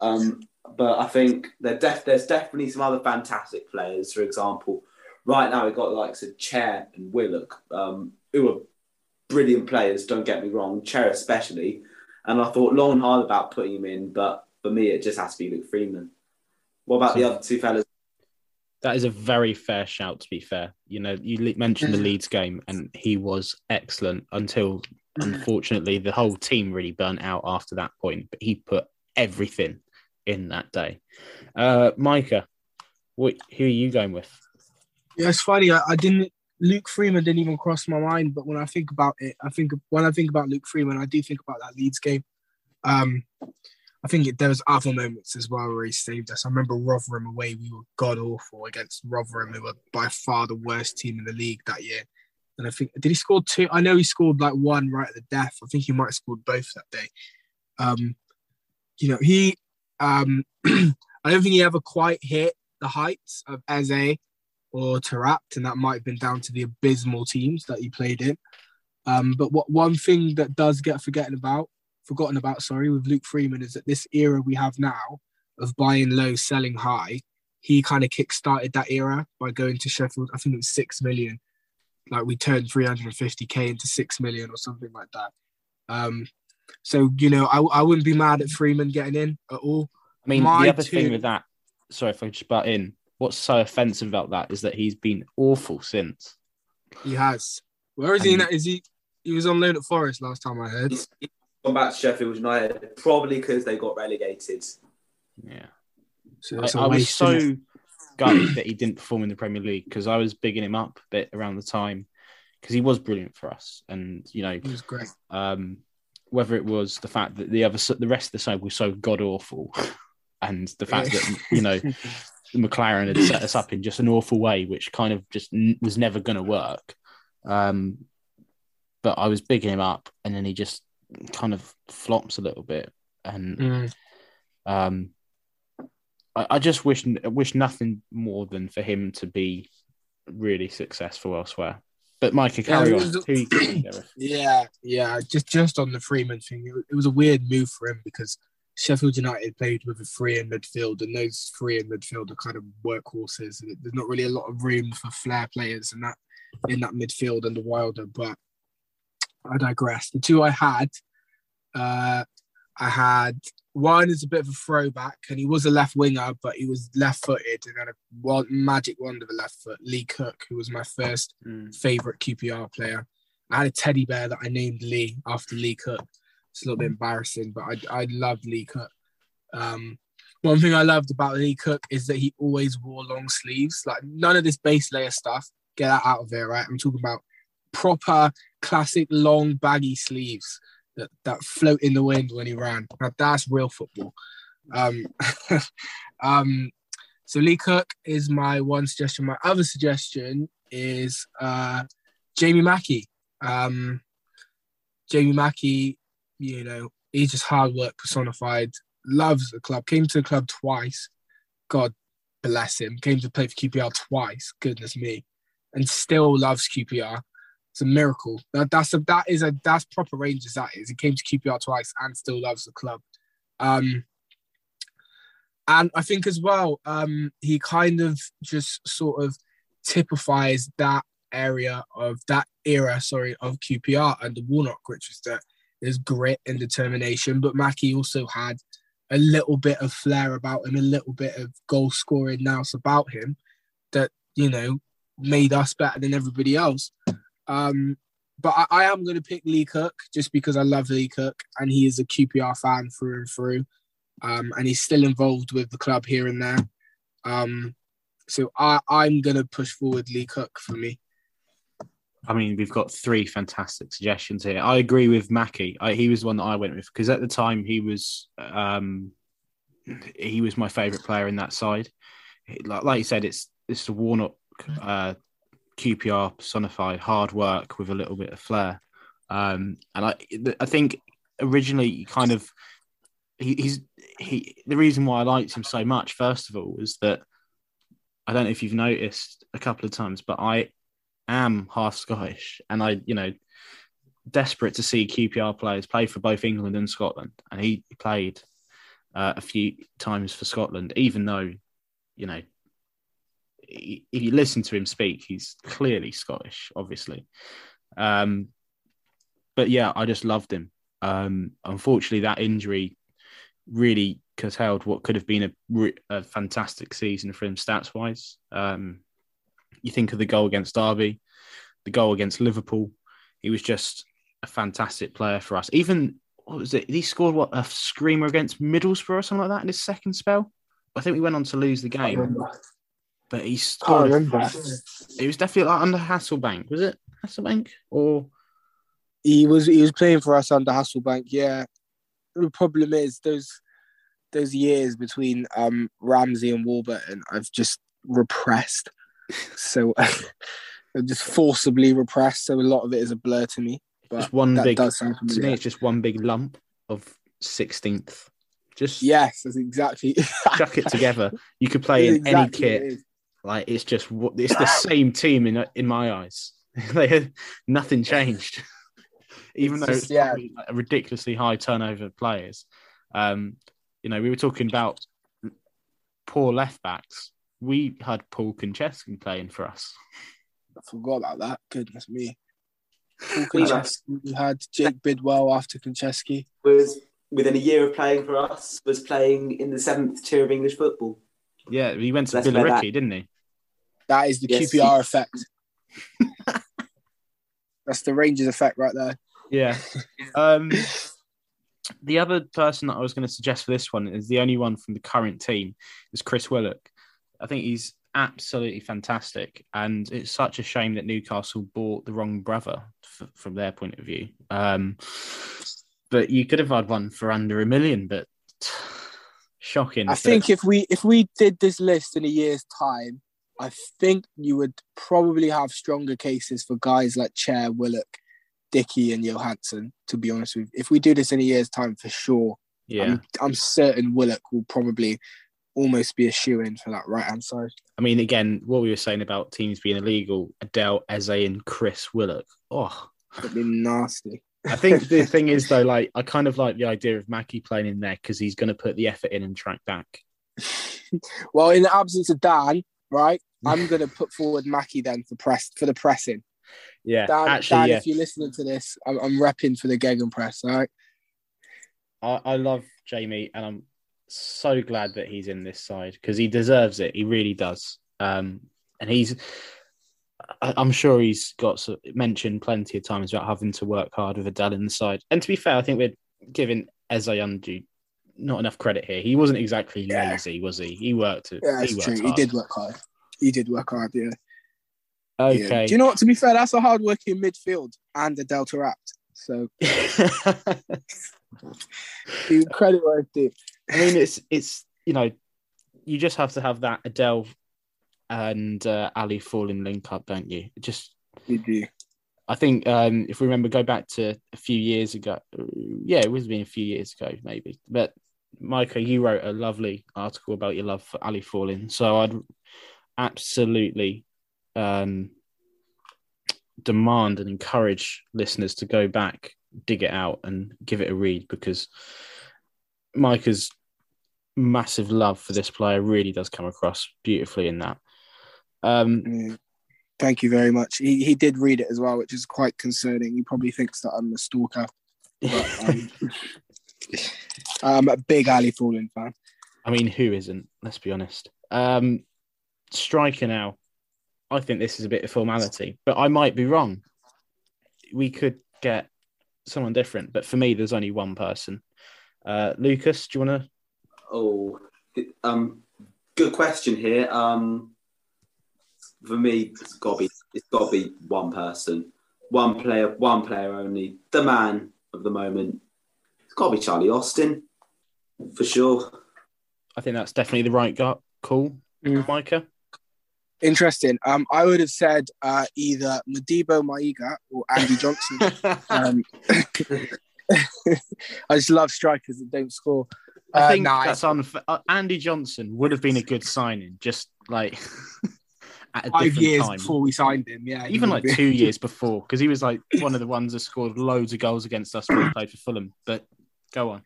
um, but I think there def- there's definitely some other fantastic players. For example, right now we've got the likes of Chair and Willock, um, who are brilliant players. Don't get me wrong, Chair especially. And I thought long and hard about putting him in, but for me, it just has to be Luke Freeman. What about the other two fellas? That is a very fair shout. To be fair, you know, you mentioned the Leeds game, and he was excellent until, unfortunately, the whole team really burnt out after that point. But he put everything in that day. Uh, Micah, what, who are you going with? yeah, it's funny. I, I didn't. Luke Freeman didn't even cross my mind, but when I think about it, I think when I think about Luke Freeman, I do think about that Leeds game. Um, I think it, there was other moments as well where he saved us. I remember Rotherham away; we were god awful against Rotherham, who were by far the worst team in the league that year. And I think did he score two? I know he scored like one right at the death. I think he might have scored both that day. Um, you know, he. Um, I don't think he ever quite hit the heights of Eze or Taarabt, and that might have been down to the abysmal teams that he played in. Um, but what one thing that does get forgotten about, forgotten about, sorry, with Luke Freeman is that this era we have now of buying low, selling high, he kind of kick-started that era by going to Sheffield. I think it was six million. Like we turned 350k into six million or something like that. Um, so you know, I, I wouldn't be mad at Freeman getting in at all. I mean, My the other thing with that, sorry if I just butt in, what's so offensive about that is that he's been awful since. He has. Where is he? Now? Is he? He was on loan at Forest last time I heard. He's he's gone back to Sheffield United, probably because they got relegated. Yeah. So I, it's was so it? gutted that he didn't perform in the Premier League because I was bigging him up a bit around the time because he was brilliant for us. And, you know, He was great. um, whether it was the fact that the other the rest of the side was so god awful, and the fact that you know McClaren had set us up in just an awful way, which kind of just n- was never going to work. Um, but I was bigging him up, and then he just kind of flops a little bit, and Mm. um, I, I just wish wish nothing more than for him to be really successful elsewhere. But Micah, carry Yeah, on. it was- Who you? Yeah, yeah. Just just on the Freeman thing, it, it was a weird move for him because Sheffield United played with a three in midfield, and those three in midfield are kind of workhorses. And there's not really a lot of room for flair players in that in that midfield under Wilder. But I digress. The two I had, uh, I had one is a bit of a throwback, and he was a left winger, but he was left footed and had a one, magic wand of a left foot. Lee Cook, who was my first Mm. favorite QPR player. I had a teddy bear that I named Lee after Lee Cook. It's a little bit embarrassing, but I I loved Lee Cook. Um, one thing I loved about Lee Cook is that he always wore long sleeves. Like none of this base layer stuff. Get that out of there, right? I'm talking about proper classic long baggy sleeves that, that float in the wind when he ran. Now that's real football. Um, um, so Lee Cook is my one suggestion. My other suggestion is uh, Jamie Mackie. Um, Jamie Mackie, you know, he's just hard work personified. loves the club. Came to the club twice. God bless him. Came to play for QPR twice. Goodness me, and still loves QPR. It's a miracle. That, that's a that is a that's proper Rangers. That is. He came to QPR twice and still loves the club. Um, and I think as well, um, he kind of just sort of typifies that area of that era, sorry, of QPR under Warnock, which is that there's grit and determination. But Mackie also had a little bit of flair about him, a little bit of goal scoring nous about him that, you know, made us better than everybody else. Um, but I, I am going to pick Lee Cook just because I love Lee Cook and he is a QPR fan through and through. Um, and he's still involved with the club here and there. Um, so I, I'm going to push forward Lee Cook for me. I mean, we've got three fantastic suggestions here. I agree with Mackie. I, he was the one that I went with because at the time he was um, he was my favourite player in that side. Like, like you said, it's it's the Warnock uh, QPR personified hard work with a little bit of flair. Um, and I I think originally kind of he, he's he the reason why I liked him so much first of all was that I don't know if you've noticed a couple of times, but I am half Scottish, and I, you know, desperate to see QPR players play for both England and Scotland. And he played uh, a few times for Scotland, even though, you know, if you listen to him speak, he's clearly Scottish, obviously. Um, but yeah, I just loved him. Um, unfortunately, that injury really curtailed what could have been a, a fantastic season for him stats wise. Um, you think of the goal against Derby, the goal against Liverpool. He was just a fantastic player for us. Even what was it? He scored what a screamer against Middlesbrough or something like that in his second spell. I think we went on to lose the game, but he scored. It was definitely like under Hasselbaink, was it Hasselbaink or? He was he was playing for us under Hasselbaink. Yeah, the problem is those those years between um Ramsey and Warburton, I've just repressed so just forcibly repressed. So a lot of it is a blur to me. But just one big to me, it's just one big lump of sixteenth. Just yes, that's exactly. chuck it together. You could play in exactly any kit. Like it's just it's the same team in in my eyes. they had nothing changed, even it's though just, it's yeah. a ridiculously high turnover of players. Um, you know, we were talking about poor left backs we had Paul Konchesky playing for us. I forgot about that. Goodness me. Paul Konchesky, we had Jake Bidwell after Konchesky. Was within a year of playing for us, was playing in the seventh tier of English football. Yeah, he went to Let's Billericay, didn't he? That is the yes, QPR he... effect. That's the Rangers effect right there. Yeah. Um, the other person that I was going to suggest for this one is the only one from the current team is Chris Willock. I think he's absolutely fantastic, and it's such a shame that Newcastle bought the wrong brother f- from their point of view. Um, but you could have had one for under a million, but shocking. I think if we if we did this list in a year's time, I think you would probably have stronger cases for guys like Chair, Willock, Dickie, and Johansen. To be honest with you, if we do this in a year's time, for sure, yeah, I'm, I'm certain Willock will probably almost be a shoe in for that right hand side. I mean, again, what we were saying about teams being illegal, Adele, Eze, and Chris Willock. Oh, it'd be nasty. I think the thing is though, like I kind of like the idea of Mackie playing in there because he's going to put the effort in and track back. well, in the absence of Dan, right, I'm going to put forward Mackie then for press for the pressing. Yeah, Dan, actually, Dan yeah. if you're listening to this, I'm, I'm repping for the Gegenpress. All right. I, I love Jamie, and I'm so glad that he's in this side because he deserves it. He really does. Um, and he's, I'm sure he's got mentioned plenty of times about having to work hard with Adel in the side. And to be fair, I think we're giving Eze Undu not enough credit here. He wasn't exactly yeah. lazy, was he? He worked. Yeah, he worked true. Hard. He did work hard. He did work hard. Yeah. Okay. Yeah. Do you know what? To be fair, that's a hard working midfield and Adel Taarabt. So credit where it's due. I mean, it's it's you know, you just have to have that Adel and uh, Ali Faurlin link up, don't you? just you do. I think um, if we remember, go back to a few years ago. Yeah, it was been a few years ago, maybe. But Micah, you wrote a lovely article about your love for Ali Faurlin, so I'd absolutely um, demand and encourage listeners to go back, dig it out, and give it a read because Micah's massive love for this player really does come across beautifully in that. Um, Yeah. Thank you very much. He he did read it as well, which is quite concerning. He probably thinks that I'm a stalker. But, um, I'm a big Ali Faurlin fan. I mean, who isn't? Let's be honest. Um, striker now. I think this is a bit of formality, but I might be wrong. We could get someone different, but for me, there's only one person. Uh, Lukas, do you want to? Oh, um, good question here. Um, for me, it's got to be it's got to be one person, one player, one player only. The man of the moment. It's got to be Charlie Austin, for sure. I think that's definitely the right gut. Cool, Mm. Micah. Interesting. Um, I would have said uh, either Modibo Maiga or Andy Johnson. um, I just love strikers that don't score. I Uh, think nah, that's unfair. Uh, Andy Johnson would have been a good signing, just like at a five different years time. before we signed him. Yeah, even like two years before, because he was like one of the ones that scored loads of goals against us when he played for Fulham. But go on.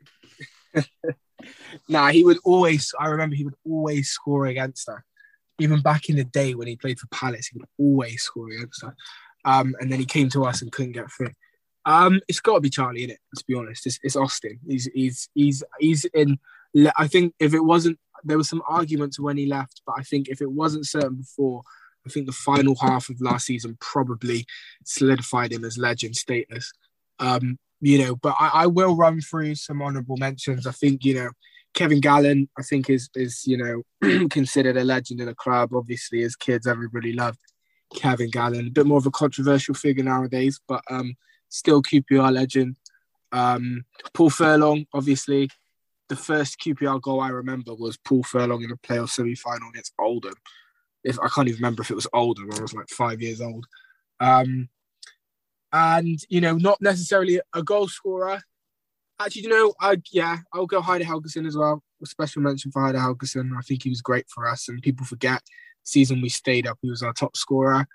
Nah, he would always. I remember he would always score against us. Even back in the day when he played for Palace, he would always score against us. Um, and then he came to us and couldn't get through. Um, it's got to be Charlie in it. Let's be honest. It's, it's Austin. He's he's he's he's in. I think if it wasn't, there was some arguments when he left, but I think if it wasn't certain before, I think the final half of last season probably solidified him as legend status. Um, you know, but I, I will run through some honourable mentions. I think you know Kevin Gallen, I think is is you know considered a legend in the club. Obviously, as kids, everybody loved Kevin Gallen. A bit more of a controversial figure nowadays, but um, still QPR legend. Um, Paul Furlong, obviously, the first QPR goal I remember was Paul Furlong in a playoff semi-final against Oldham. If I can't even remember if it was Oldham, I was like five years old. Um, and you know, not necessarily a goal scorer. Actually, you know, I yeah, I'll go Heidar Helguson as well. A special mention for Heidar Helguson. I think he was great for us, and people forget season we stayed up, he was our top scorer.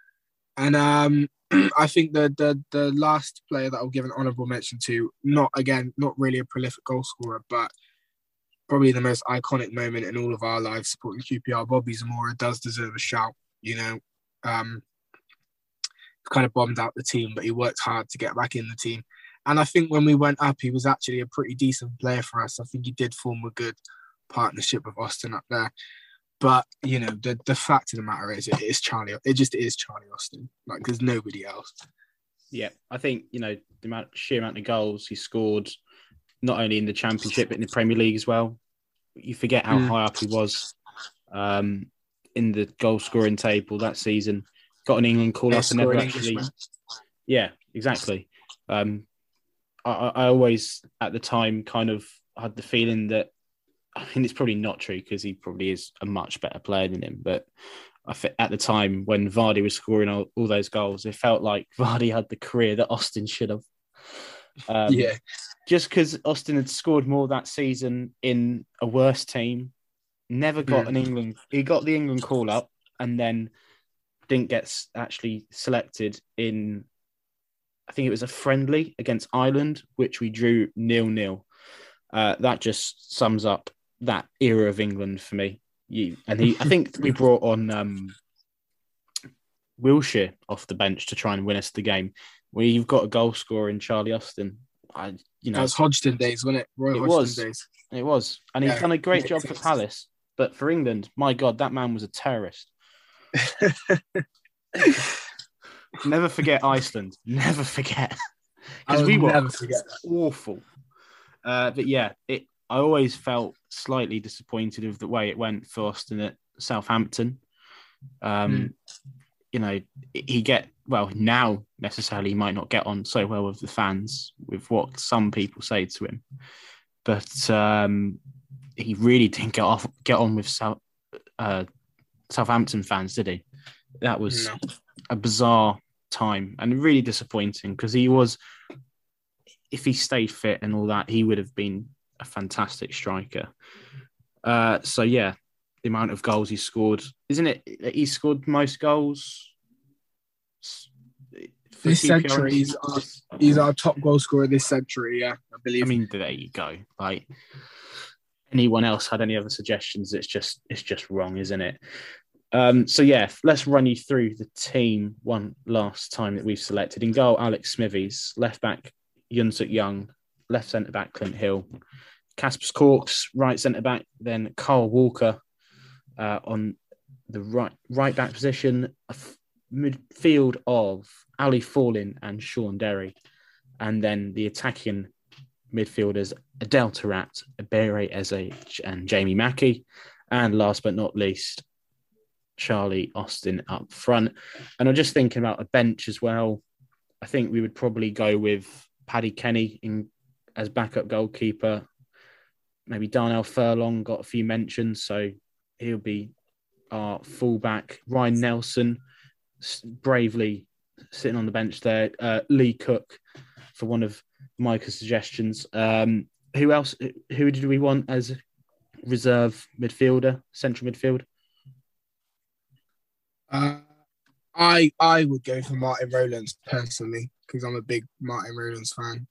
And um, I think the the the last player that I'll give an honourable mention to, not again, not really a prolific goal scorer, but probably the most iconic moment in all of our lives supporting QPR. Bobby Zamora does deserve a shout. You know, um, kind of bombed out the team, but he worked hard to get back in the team. And I think when we went up, he was actually a pretty decent player for us. I think he did form a good partnership with Austin up there. But you know, the the fact of the matter is, it is Charlie. It just is Charlie Austin. Like, there's nobody else. Yeah, I think you know the amount, sheer amount of goals he scored, not only in the Championship but in the Premier League as well. You forget how Mm. high up he was um, in the goal scoring table that season. Got an England call up and never actually. Englishman. Yeah, exactly. Um, I, I always at the time kind of had the feeling that I mean it's probably not true because he probably is a much better player than him, but I fe- at the time when Vardy was scoring all, all those goals, it felt like Vardy had the career that Austin should have. Um, yeah, just because Austin had scored more that season in a worse team, never got Hmm. an England. He got the England call up and then didn't get actually selected in. I think it was a friendly against Ireland, which we drew nil nil. Uh, that just sums up that era of England for me. You and he. I think we brought on um, Wilshere off the bench to try and win us the game. Where you've got a goal scorer in Charlie Austin. I, you know, that was Hodgson days, wasn't it? Roy It Hodgson was. days. it was, and he's Yeah, done a great job for. Palace. But for England, my God, that man was a terrorist. Never forget Iceland. Never forget. Because we were never forget that. awful. Uh, but yeah, it. I always felt slightly disappointed of the way it went for Austin at Southampton. Um, Hmm. You know, he get well now necessarily he might not get on so well with the fans with what some people say to him, but um, he really didn't get off get on with South uh, Southampton fans, did he? That was No. a bizarre time and really disappointing because he was, if he stayed fit and all that, he would have been a fantastic striker. Uh, so yeah, the amount of goals he scored, isn't it? that He scored most goals. This century, he's our, he's our top goal scorer this century. Yeah, I believe. I mean, there you go. Like anyone else had any other suggestions? It's just it's just wrong, isn't it? Um, so yeah, let's run you through the team one last time that we've selected. In goal, Alex Smithies, left back Yunsuk Young, left centre back Clint Hill, Kaspars Gorkss, right centre back, then Carl Walker uh, on the right right back position, a f- midfield of Ali Faurlin and Shaun Derry, and then the attacking midfielders Adel Taarabt, Bere Eze, and Jamie Mackie. And last but not least, Charlie Austin up front. And I'm just thinking about a bench as well. I think we would probably go with Paddy Kenny in as backup goalkeeper. Maybe Darnell Furlong got a few mentions, so he'll be our fullback. Ryan Nelsen bravely sitting on the bench there. Uh, Lee Cook for one of Micah's suggestions. Um, who else? Who did we want as reserve midfielder, central midfield? Uh, I I would go for Martin Rowlands personally because I'm a big Martin Rowlands fan.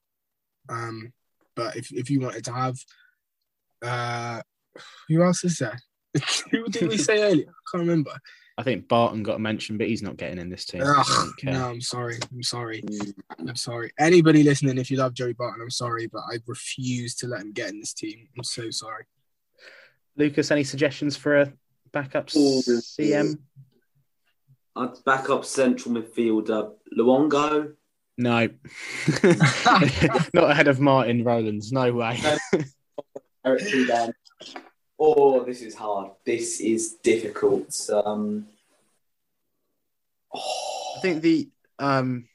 Um, but if if you wanted to have, uh, who else is there? who did we say earlier? I can't remember. I think Barton got a mention, but he's not getting in this team. Ugh, no, I'm sorry. I'm sorry. I'm sorry. Anybody listening, if you love Joey Barton, I'm sorry, but I refuse to let him get in this team. I'm so sorry. Lukas, any suggestions for a backup CM? I'd back up central midfielder Luongo. No, not ahead of Martin Rowlands. No way. Eric Zidane. Oh, this is hard. This is difficult. Um, oh, I think the um,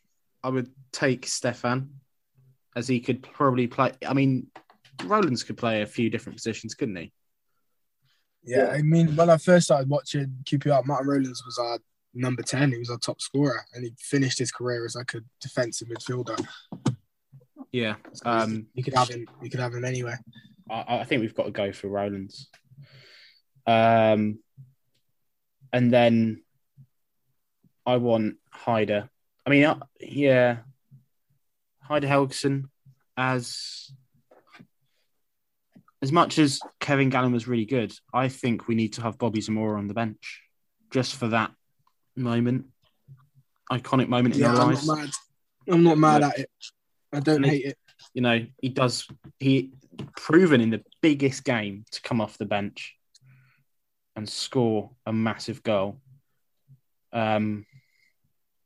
I would take Stefan as he could probably play. I mean, Rowlands could play a few different positions, couldn't he? Yeah, I mean, when I first started watching QPR, Martin Rowlands was our number 10. He was our top scorer, and he finished his career as like a defensive midfielder. Yeah. Um, you could have him. You could have him anywhere. I, I think we've got to go for Rowlands. Um, and then I want Heidar. I mean, uh, yeah, Heidar Helguson as as much as Kevin Gallen was really good. I think we need to have Bobby Zamora on the bench just for that moment, iconic moment in Yeah, our I'm lives. not mad. I'm not mad at it. I don't And hate it. you know, he does he proven in the biggest game to come off the bench and score a massive goal. Um,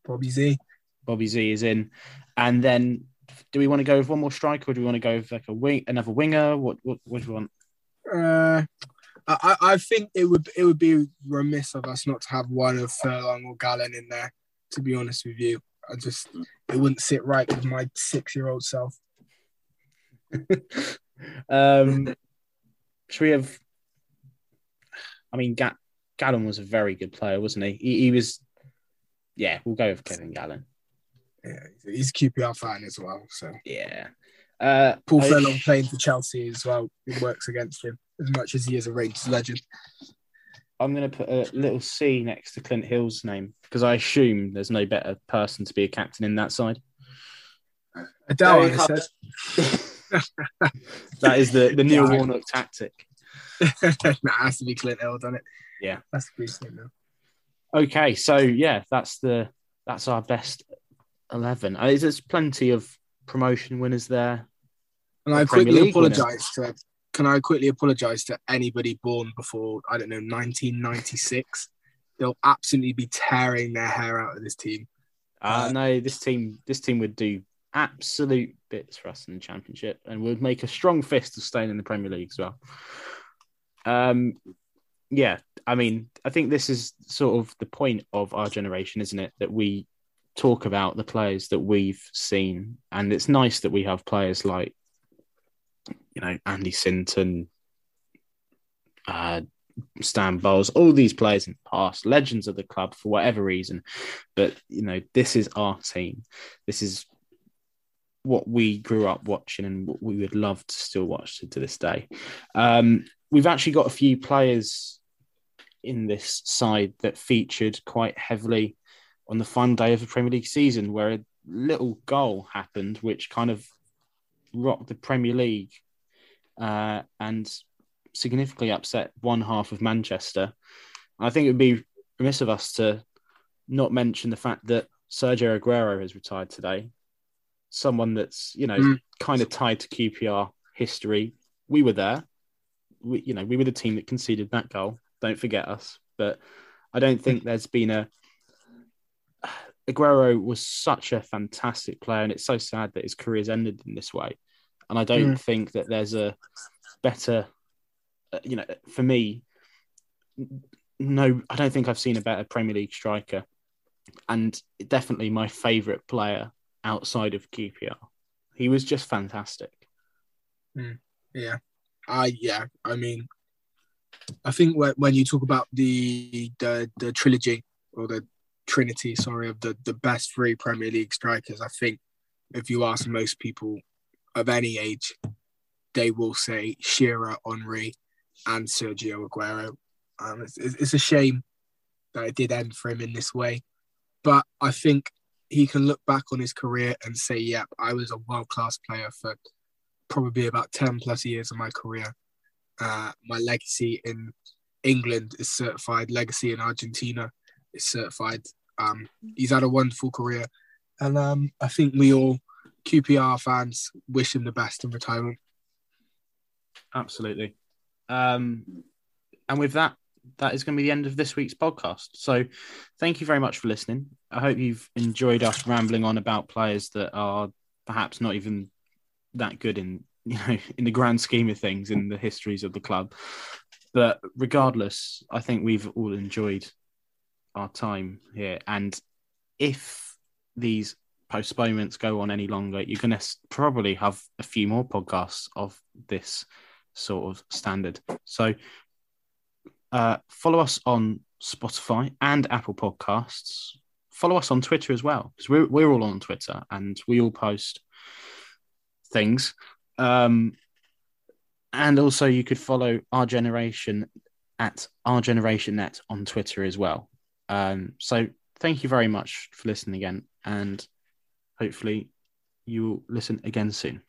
Bobby Z. Bobby Z is in, and then do we want to go with one more striker, or do we want to go with like a wing, another winger? What what what do we want? Uh, I, I I think it would it would be remiss of us not to have one of Furlong or Gallen in there. To be honest with you, I just it wouldn't sit right with my six year old self. Um, should we have? I mean, Ga- Gallen was a very good player, wasn't he? he? He was. Yeah, we'll go with Kevin Gallen. Yeah, he's QPR fan as well. So Yeah. Uh, Paul I- Furlong playing for Chelsea as well. It works against him as much as he is a Rangers legend. I'm going to put a little C next to Clint Hill's name because I assume there's no better person to be a captain in that side. Adele, Very I said. That is the, the Neil Yeah. Warnock tactic. nah, it has to be Clint Hill, doesn't it? Yeah. That's to be Clint Hill. Okay, so yeah, that's the that's our best eleven. Uh, There's plenty of promotion winners there. And I quickly apologise to. Can I quickly apologise to anybody born before I don't know 1996? They'll absolutely be tearing their hair out of this team. Uh, Uh, no, this team this team would do absolute bits for us in the championship and would make a strong fist of staying in the Premier League as well. Um, yeah, I mean, I think this is sort of the point of our generation, isn't it? That we talk about the players that we've seen, and it's nice that we have players like, you know, Andy Sinton, uh, Stan Bowles, all these players in the past, legends of the club for whatever reason. But you know, this is our team. This is what we grew up watching and what we would love to still watch to, this day. Um, we've actually got a few players in this side that featured quite heavily on the final day of the Premier League season, where a little goal happened, which kind of rocked the Premier League uh, and significantly upset one half of Manchester. I think it would be remiss of us to not mention the fact that Sergio Aguero has retired today. Someone that's you know Mm. kind of tied to QPR history. We were there. We you know we were the team that conceded that goal. Don't forget us. But I don't think there's been a Aguero was such a fantastic player, and it's so sad that his career's ended in this way. And I don't Mm. think that there's a better, uh, you know, for me, no, I don't think I've seen a better Premier League striker, and definitely my favourite player outside of QPR. He was just fantastic. Yeah. I yeah. I mean, I think when when you talk about the the the trilogy or the trinity, sorry, of the the best three Premier League strikers, I think if you ask most people of any age, they will say Shearer, Henry, and Sergio Aguero. Um, it's, it's a shame that it did end for him in this way, but I think he can look back on his career and say, "Yep, I was a world class player for probably about 10 plus years of my career. Uh, my legacy in England is certified, legacy in Argentina is certified. Um, he's had a wonderful career. And um, I think we all, QPR fans, wish him the best in retirement. Absolutely. Um, and with that, that is going to be the end of this week's podcast. So thank you very much for listening. I hope you've enjoyed us rambling on about players that are perhaps not even that good in you know in the grand scheme of things in the histories of the club. But regardless, I think we've all enjoyed our time here. And if these postponements go on any longer, you're going to probably have a few more podcasts of this sort of standard. So uh, follow us on Spotify and Apple Podcasts. Follow us on Twitter as well, because we're, we're all on Twitter and we all post things. Um, and also, you could follow R Generation at R Generation net on Twitter as well. Um, so, thank you very much for listening again, and hopefully, you will listen again soon.